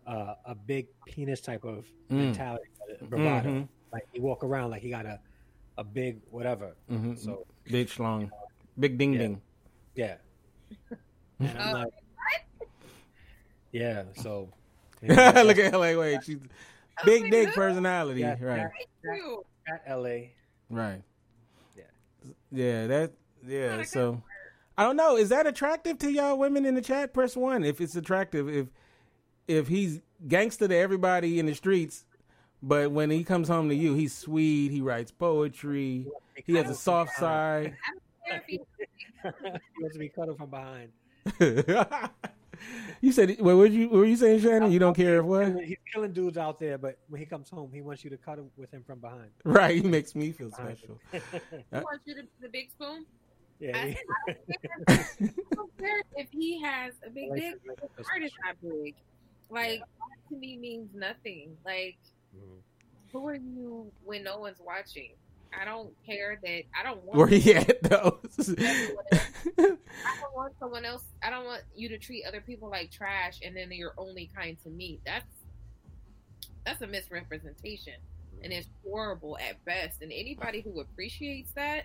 uh, a big penis type of Mm. mentality, uh, bravado. Mhm. Like he walk around like he got a a big whatever. Mhm. So Big schlong, big ding Yeah. ding. yeah. [laughs] And I'm Oh, like, yeah. So [laughs] Look at LA Wade. She's big my dick God. personality. Yeah, right. yeah. At L.A. Right. Yeah. Yeah, that yeah, so I don't know. Is that attractive to y'all women in the chat? Press one if it's attractive. If if he's gangster to everybody in the streets, but when he comes home to you, he's sweet, he writes poetry, he has a soft side. I don't care if he [laughs] he wants to be cuddled from behind. [laughs] you said what were you what were you saying, Shannon? You don't care if what? He's killing dudes out there, but when he comes home, he wants you to cuddle with him from behind. Right, he makes me feel special. him. Uh, [laughs] wants you to the big spoon. yeah. I, I don't care. I don't care if he has a big Like- dick. like His a heart is not big. Like that to me means nothing. Like Mhm. who are you when no one's watching? I don't care that I don't want. Where he at though? I don't want someone else. I don't want you to treat other people like trash, and then you're only kind to me. That's that's a misrepresentation, and it's horrible at best. And anybody who appreciates that,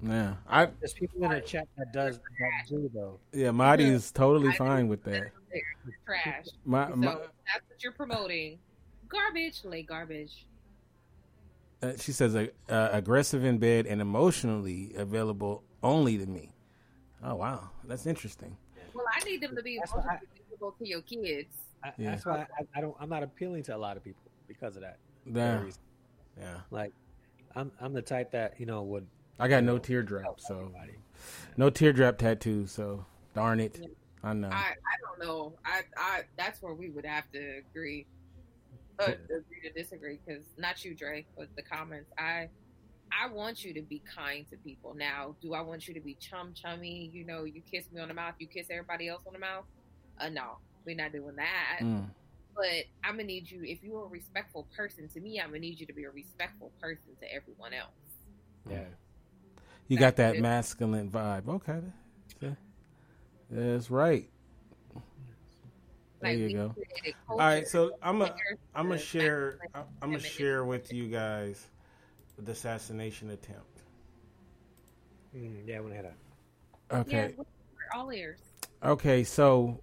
yeah, I There's people in the chat that does that do though. yeah, Marty is totally I fine do. with that. It's trash. [laughs] My, So my that's what you're promoting. Garbage, lay garbage. uh, she says uh, uh, aggressive in bed and emotionally available only to me. Oh wow, that's interesting. Well, I need them to be That's what I- emotionally available to your kids. I, Yeah. That's why I, I don't. I'm not appealing to a lot of people because of that. Yeah, yeah. Like, I'm I'm the type that you know would I got no teardrop, so everybody. no teardrop tattoo. So darn it, I know. I, I don't know. I, I that's where we would have to agree, uh, agree to disagree. Because not you, Dre, but the comments. I I want you to be kind to people. Now, do I want you to be chum chummy? You know, you kiss me on the mouth, you kiss everybody else on the mouth. Uh, no, we're not doing that. Mm. But I'm gonna need you. If you're a respectful person to me, I'm gonna need you to be a respectful person to everyone else. Yeah. You got that it. masculine vibe. Okay, Yeah. That's right. There Like, you go. All right, so I'm a, where I'm gonna share I'm gonna share with you guys the assassination attempt. Mm, yeah, I want to hear that. Yeah, Okay. we're all ears. Okay, so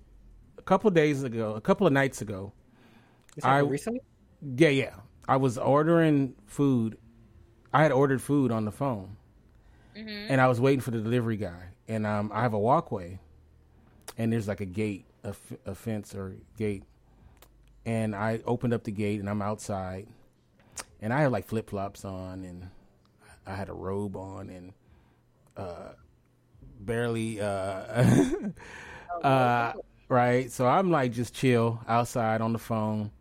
a couple days ago, a couple of nights ago, I- recently. yeah, yeah, I was ordering food. I had ordered food on the phone, hmm and I was waiting for the delivery guy. And um, I have a walkway, and there's like a gate, a, f- a fence or gate. And I opened up the gate, and I'm outside, and I had like flip flops on, and I had a robe on, and uh, barely. Uh, [laughs] Uh, right. So I'm like just chill outside on the phone.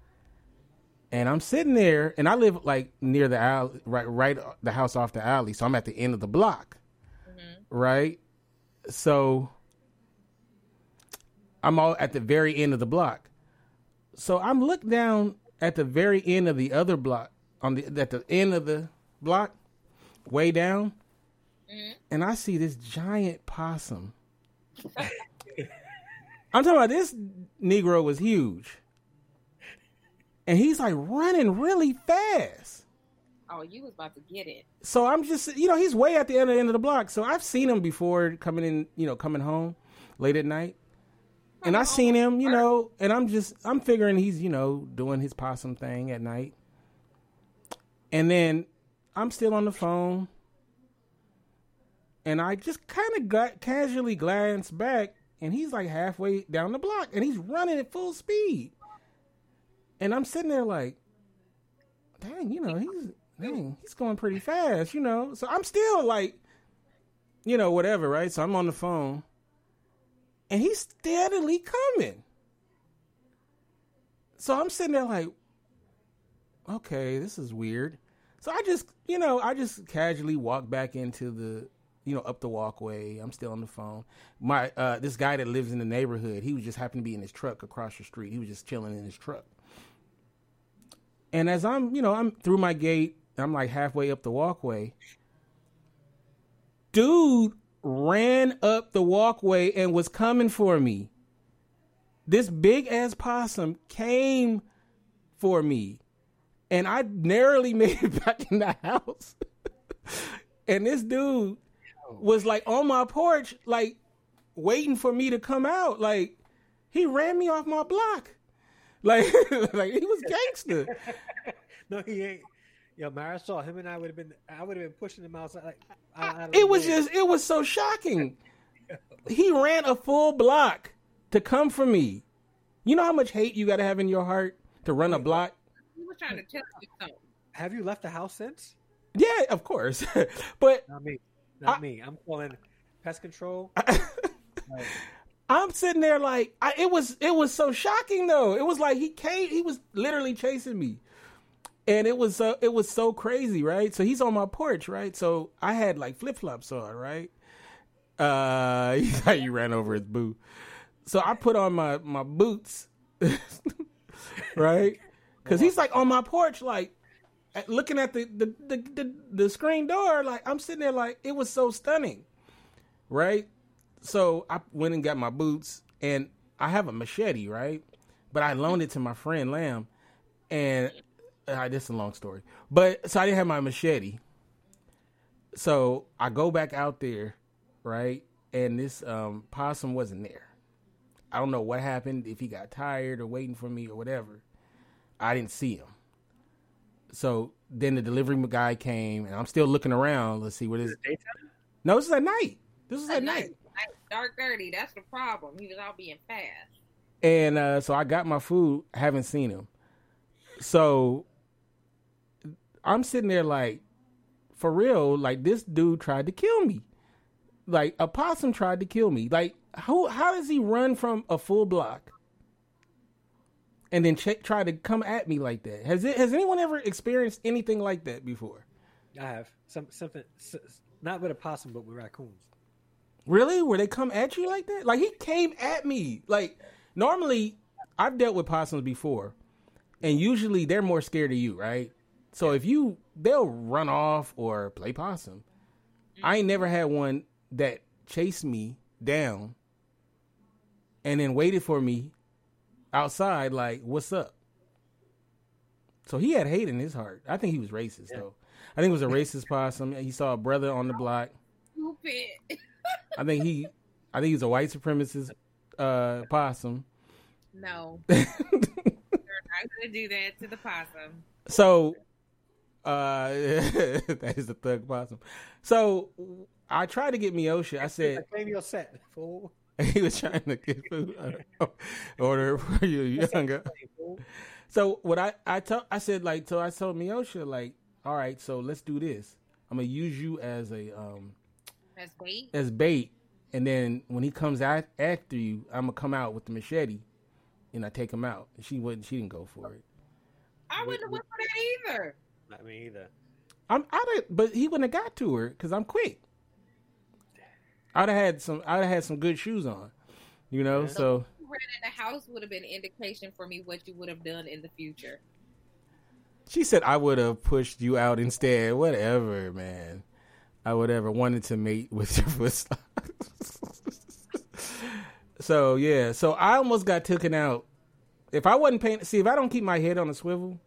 And I'm sitting there and I live like near the alley, right right the house off the alley. So I'm at the end of the block. Right? So I'm all at the very end of the block. So I'm looked down at the very end of the other block on the at the end of the block, way down, mm-hmm. and I see this giant possum. [laughs] I'm talking about this Negro was huge. And he's like running really fast. Oh, you was about to get it. So I'm just you know, he's way at the end, of the, end of the block. So I've seen him before coming in, you know, coming home late at night. And I seen him, you know, and I'm just I'm figuring he's, you know, doing his possum thing at night. And then I'm still on the phone. And I just kind of got casually glance back and he's like halfway down the block and he's running at full speed. And I'm sitting there like, dang, you know, he's dang, he's going pretty fast, you know. So I'm still like, you know, whatever, right? So I'm on the phone and he's steadily coming. So I'm sitting there like, okay, this is weird. So I just, you know, I just casually walk back into the, you know, up the walkway. I'm still on the phone. My uh this guy that lives in the neighborhood, he was just happened to be in his truck across the street. He was just chilling in his truck. And as I'm, you know, I'm through my gate, I'm like halfway up the walkway. Dude ran up the walkway and was coming for me. This big ass possum came for me. And I narrowly [laughs] made it back in the house. [laughs] and this dude was like on my porch, like waiting for me to come out. Like he ran me off my block. [laughs] Like, like he was gangster. no, he ain't. Yo, Marisol, him and I would have been. I would have been pushing him outside. Like, out of It was just, it was so shocking. [laughs] He ran a full block to come for me. You know how much hate you got to have in your heart to run a block? He was trying to tell you something. Have you left the house since? Yeah, of course. [laughs] but Not me. Not I- me. I'm calling pest control. Like, [laughs] I'm sitting there like I, it was it was so shocking though. It was like he came he was literally chasing me. And it was uh, it was so crazy, right? So he's on my porch, right? So I had like flip-flops on, right? Uh [laughs] he thought you ran over his boot. So I put on my my boots. [laughs] right? Cuz he's like on my porch like looking at the the, the the the screen door like I'm sitting there like it was so stunning. Right? so I went and got my boots, and I have a machete, right? But I loaned it to my friend Lamb, and uh, this is a long story. But so I didn't have my machete, so I go back out there, right? And this um, possum wasn't there. I don't know what happened if he got tired or waiting for me or whatever. I didn't see him. So then the delivery guy came, and I'm still looking around. Let's see what is. daytime? No, this is at night. This is at At night. night. Dark dirty. That's the problem. He was out being fast. And uh, so I got my food, haven't seen him. So I'm sitting there like, for real, like this dude tried to kill me. Like a possum tried to kill me. Like how how does he run from a full block and then ch- try to come at me like that? Has it has anyone ever experienced anything like that before? I have some something. Not with a possum, but with raccoons. Really? Where they come at you like that? Like he came at me. Like normally I've dealt with possums before. And usually they're more scared of you, right? So if you they'll run off or play possum. I ain't never had one that chased me down and then waited for me outside like, "What's up?" So he had hate in his heart. I think he was racist though. I think it was a racist possum. He saw a brother on the block. Stupid. I think he, I think he's a white supremacist uh, possum. No. [laughs] You're not gonna do that to the possum. so, uh, [laughs] that is a thug possum. So I tried to get Miosha. I said "I Claim your set, fool. [laughs] he was trying to get food [laughs] order for you younger. So what I I told I said like so I told Miosha like all right so let's do this. I'm gonna use you as a um That's bait. as bait and then when he comes out after you, I'm gonna come out with the machete, and I take him out. She wouldn't. She didn't go for it. I wouldn't have went for that either. Not me either. I'm I'd have, but he wouldn't have got to her because I'm quick. I'd have had some. I'd have had some good shoes on, you know. Yeah. So You ran in the house would have been indication for me what you would have done in the future. she said I would have pushed you out instead. Whatever, man. I would ever wanted to mate with [laughs] your foot. so yeah, so I almost got taken out. If I wasn't paying, see, if I don't keep my head on a swivel,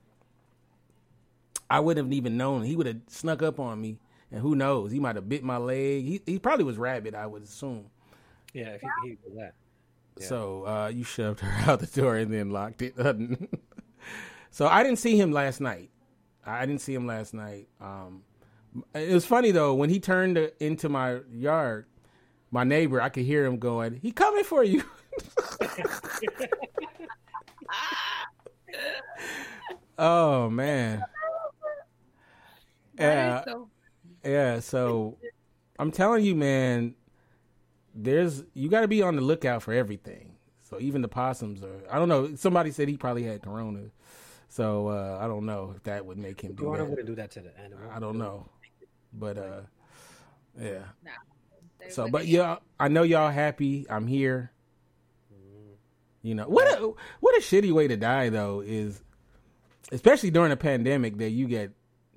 I wouldn't have even known. He would have snuck up on me, and who knows? He might have bit my leg. He he probably was rabid. I would assume. Yeah, if he, he was that. Yeah. So uh, you shoved her [laughs] out the door and then locked it. [laughs] so I didn't see him last night. I didn't see him last night. Um, it was funny though when he turned into my yard. My neighbor, I could hear him going, "He coming for you." [laughs] Oh man, that yeah, so yeah. So I'm telling you, man, there's you got to be on the lookout for everything. So even the possums are. I don't know. Somebody said he probably had corona. So uh, I don't know if that would make him do Corona that. wouldn't do that to the animal. I don't know, but uh, yeah. they So, but have- yeah, I know y'all happy. I'm here. Mm. You know what? A, what a shitty way to die though is, especially during a pandemic that you get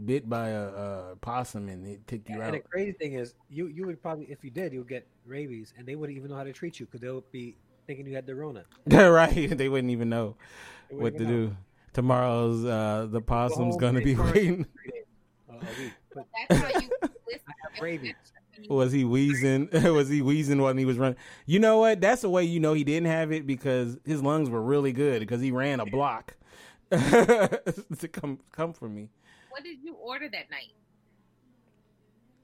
bit by a, a possum and it took you And out. the crazy thing is, you you would probably, if you did, you would get rabies, and they wouldn't even know how to treat you because they would be thinking you had the Rona. [laughs] right? They wouldn't even know what wouldn't to even know. do. Tomorrow's uh, the possum's home gonna be waiting. Uh, a week. But That's how you [laughs] listen. Rabies. [laughs] Was he wheezing? was he wheezing when he was running? You know what? That's the way you know he didn't have it because his lungs were really good because he ran a block to come come for me. What did you order that night?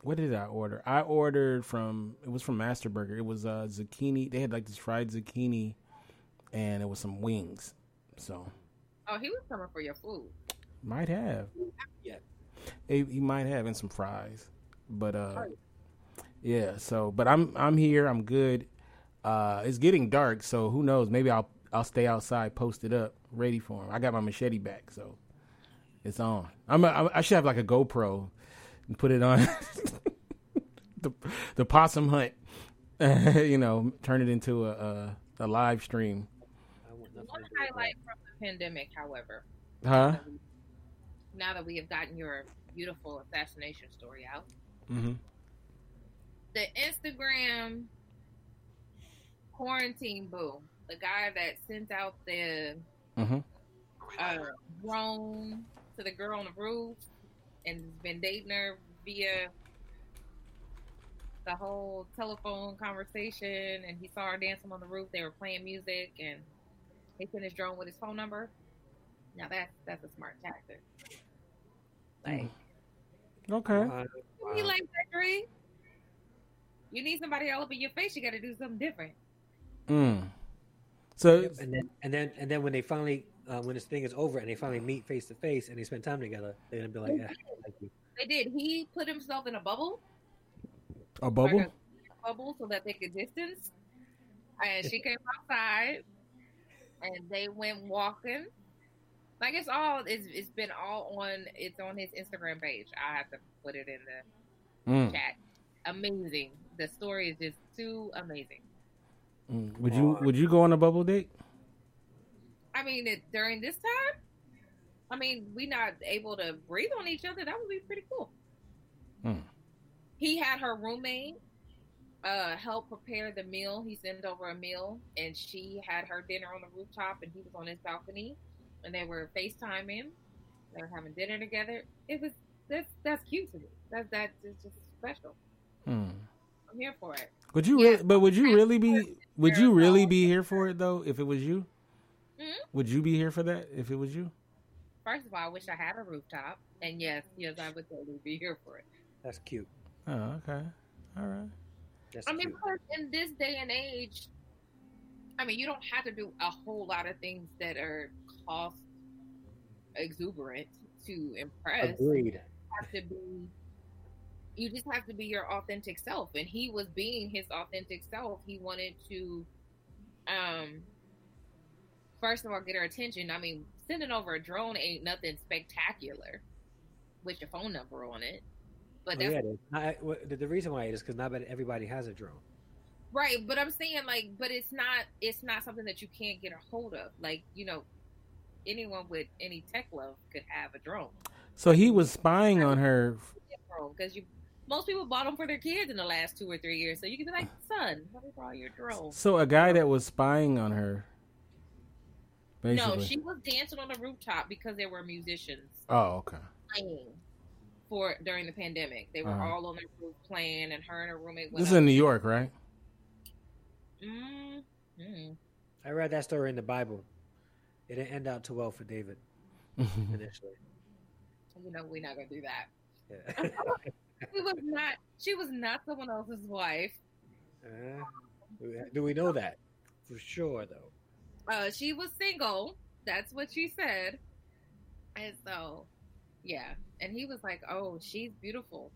What did I order? I ordered from it was from Master Burger. It was uh zucchini. They had like this fried zucchini and it was some wings. So Oh, he was coming for your food. might have. yet. He, he might have and some fries. But uh yeah, so but I'm I'm here, I'm good. Uh it's getting dark, so who knows? Maybe I'll I'll stay outside posted up, ready for him. I got my machete back, so it's on. I'm a, I should have like a GoPro and put it on [laughs] the the possum hunt. [laughs] you know, turn it into a a, a live stream. I want nothing One to do with highlight from the pandemic, however, Huh? now that we have gotten your beautiful assassination story out, Mhm. the Instagram quarantine boo, the guy that sent out the Mhm. uh, drone to the girl on the roof and has been dating her via the whole telephone conversation and he saw her dancing on the roof they were playing music and he sent his drone with his phone number now that's that's a smart tactic like Okay. Uh, you wow. like that Dre? you need somebody all up in your face you got to do something different Mm. So and then and then and then when they finally uh, when this thing is over and they finally meet face to face and they spend time together, they're gonna be like, yeah, thank you. they did he put himself in a bubble a bubble. like a bubble so that they could distance. And she came outside, and they went walking. Like it's all it's, it's been all on it's on his Instagram page. I have to put it in the Mm. chat. Amazing. The story is just too amazing. Mm. Would you would you go on a bubble date? I mean, it, during this time, I mean, we not able to breathe on each other. That would be pretty cool. Hmm. He had her roommate uh, help prepare the meal. He sent over a meal, and she had her dinner on the rooftop, and he was on his balcony, and they were FaceTiming. They were having dinner together. It was that's that's cute to me. That's that's it's just special. Hmm. I'm here for it. Would you Yeah. really? But would you really be? Would you really be here for it though? If it was you, Mhm. would you be here for that? If it was you? First of all, I wish I had a rooftop, and yes, yes, I would totally be here for it. That's cute. Oh, okay. All right. That's I mean, because in this day and age, I mean, you don't have to do a whole lot of things that are cost exuberant to impress. You Agreed. have to be you just have to be your authentic self and he was being his authentic self he wanted to um first of all get her attention i mean sending over a drone ain't nothing spectacular with your phone number on it but Oh, that's yeah, it is. I, well, the, the reason why it is because not everybody has a drone. right but i'm saying like but it's not it's not something that you can't get a hold of like you know anyone with any tech love could have a drone So he was spying on her. because you most people bought them for their kids in the last two or three years so you can be like son let me borrow your drone So a guy that was spying on her. Basically. No, she was dancing on the rooftop because there were musicians Oh, okay. playing for during the pandemic. They were Uh-huh. all on the roof playing, and her and her roommate went. This is in New York, right? Mm, mm. I read that story in the Bible. It didn't end out too well for David [laughs] initially. You know, we're not gonna do that. Yeah. [laughs] She was not. She was not someone else's wife. Uh, do we know that for sure, though? Uh, she was single. That's what she said. And so, yeah. And he was like, "Oh, she's beautiful."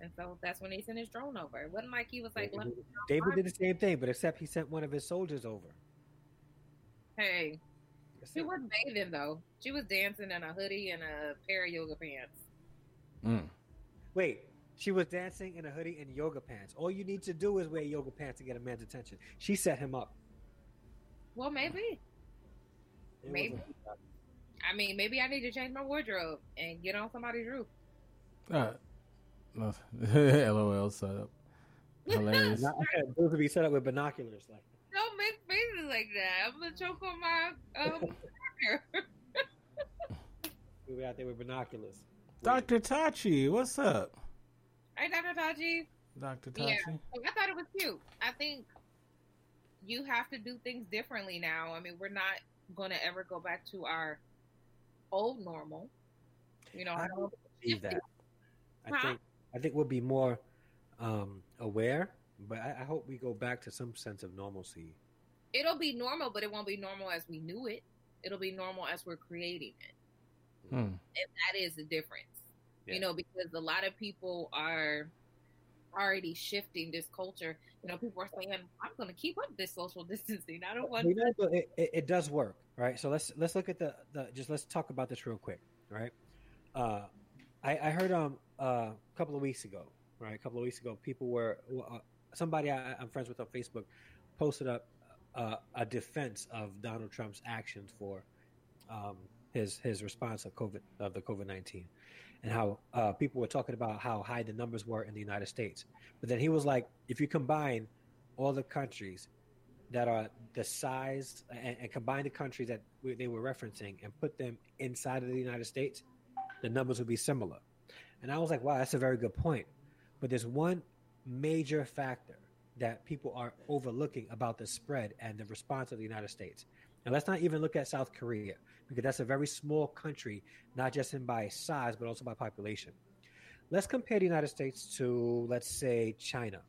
And so that's when he sent his drone over. It wasn't like he was like, Let me, David did the same thing, but except he sent one of his soldiers over. "Hey." That's She it. wasn't bathing though. She was dancing in a hoodie and a pair of yoga pants. Mm. Wait, she was dancing in a hoodie and yoga pants. All you need to do is wear yoga pants to get a man's attention. She set him up. Well, maybe. It Maybe. I mean, maybe I need to change my wardrobe and get on somebody's roof. Uh, no. [laughs] LOL setup. Hilarious. Not, those would be set up with binoculars. Like, Don't make faces like that. I'm gonna choke on my um. hair. [laughs] we were out there with binoculars. Dr. Tachi, what's up? hey, Dr. Tachi. Dr. Tachi. Yeah. Tachi? I thought it was cute. I think you have to do things differently now. I mean, we're not going to ever go back to our old normal. You know, I don't believe that. I Huh? think I think we'll be more um, aware, but I, I hope we go back to some sense of normalcy. it'll be normal, but it won't be normal as we knew it. It'll be normal as we're creating it. Hmm. and that is the difference Yeah. you know because a lot of people are already shifting this culture you know people are saying i'm going to keep up this social [laughs] distancing i don't want it, it, it does work, right? So let's let's look at the, the just let's talk about this real quick, right? Uh, I, I heard um uh, a couple of weeks ago, right? A couple of weeks ago, people were uh, somebody I, I'm friends with on Facebook posted up uh, a defense of Donald Trump's actions for um, his his response of COVID of the COVID nineteen, and how uh, people were talking about how high the numbers were in the United States. But then he was like, if you combine all the countries that are the size and, and combine the countries that we, they were referencing and put them inside of the United States, the numbers would be similar. And I was like, wow, that's a very good point. But there's one major factor that people are overlooking about the spread and the response of the United States. And let's not even look at South Korea because that's a very small country, not just in by size, but also by population. Let's compare the United States to, let's say, China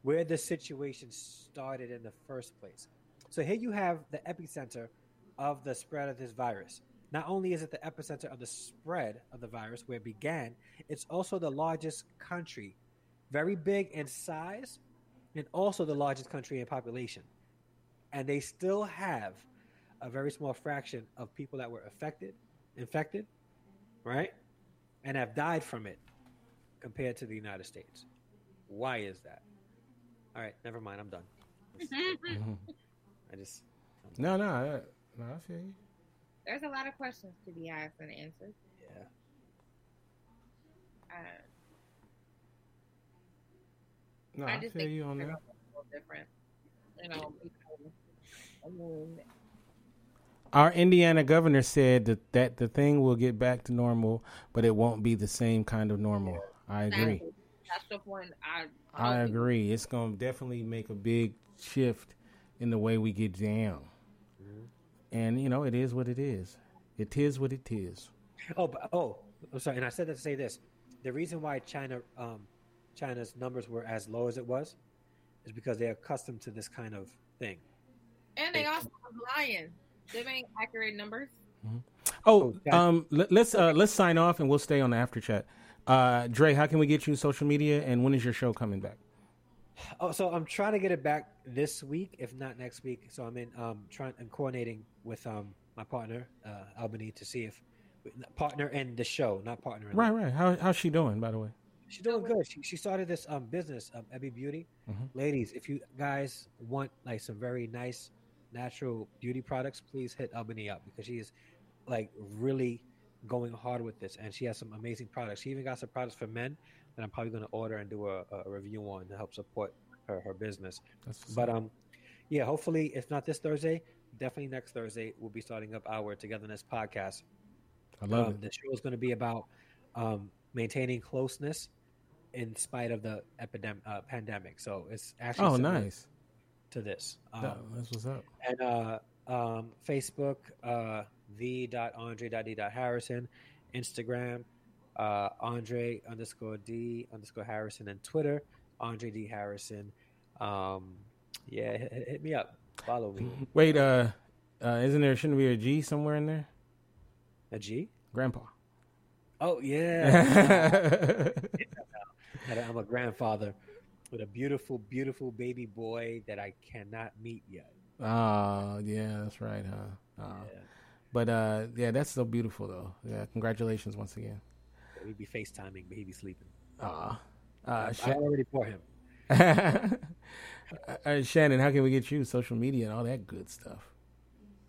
where the situation started in the first place. So here you have the epicenter of the spread of this virus. Not only is it the epicenter of the spread of the virus where it began, it's also the largest country, very big in size, and also the largest country in population. And they still have a very small fraction of people that were affected, infected, right? And have died from it compared to the United States. Why is that? All right, never mind. I'm done. Mhm. [laughs] I just No, no, I, no, I feel you. there's a lot of questions to be asked and answered yeah. uh, No, I I, feel think you on that. a little different you know because, I mean, Our Indiana governor said that, that the thing will get back to normal, but it won't be the same kind of normal. I agree. That's the point. I I hope- agree. It's going to definitely make a big shift in the way we get down. And, you know, it is what it is. It is what it is. Oh, but, oh, I'm sorry. And I said that to say this: the reason why China, um, China's numbers were as low as it was, is because they're accustomed to this kind of thing. And they also was lying. They ain't accurate numbers. Oh, Oh, got um, let, let's uh, let's sign off and we'll stay on the after chat. Uh, Dre, how can we get you social media, and when is your show coming back? Oh, so I'm trying to get it back this week, if not next week. So I'm in um trying and coordinating with um my partner uh, Albany to see if partner in the show, not partner. In Right, right. How how's she doing, by the way? She's doing good. She, she started this um business, um, Ebby Beauty. Mhm. Ladies, if you guys want like some very nice natural beauty products, please hit Albany up because she is like really going hard with this, and she has some amazing products. She even got some products for men that I'm probably going to order and do a, a review on to help support her, her business. That's But um, yeah, hopefully, if not this Thursday, definitely next Thursday, we'll be starting up our Togetherness podcast. I love um, it. The show is going to be about um, maintaining closeness in spite of the epidemic uh, pandemic. So it's actually Oh, nice. To this. Um, That- that's what's up. and uh, um, Facebook, uh, the.andre.d.harrison, Instagram, uh, Andre underscore D underscore Harrison, and Twitter, Andre D Harrison. Um, yeah, hit, hit- hit me up. Follow me. Wait, uh, uh, isn't there shouldn't be a G somewhere in there? A G? Grandpa. Oh, yeah. [laughs] I'm a grandfather with a beautiful, beautiful baby boy that I cannot meet yet. Oh, yeah, that's right, huh? Oh. Yeah. But uh, yeah, that's so beautiful though. Yeah, congratulations once again. We'd be FaceTiming, but he'd be sleeping. Ah, uh, I Sha- already for him. [laughs] uh, Shannon, how can we get you social media and all that good stuff?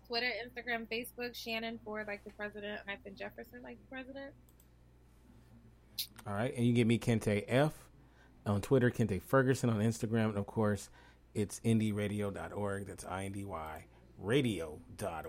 Twitter, Instagram, Facebook, Shannon Ford like the president, hyphen Jefferson like the president. All right, and you get me Kente F on Twitter, Kente Ferguson on Instagram, and of course, it's indyradio.org. That's I N D Y radio.org.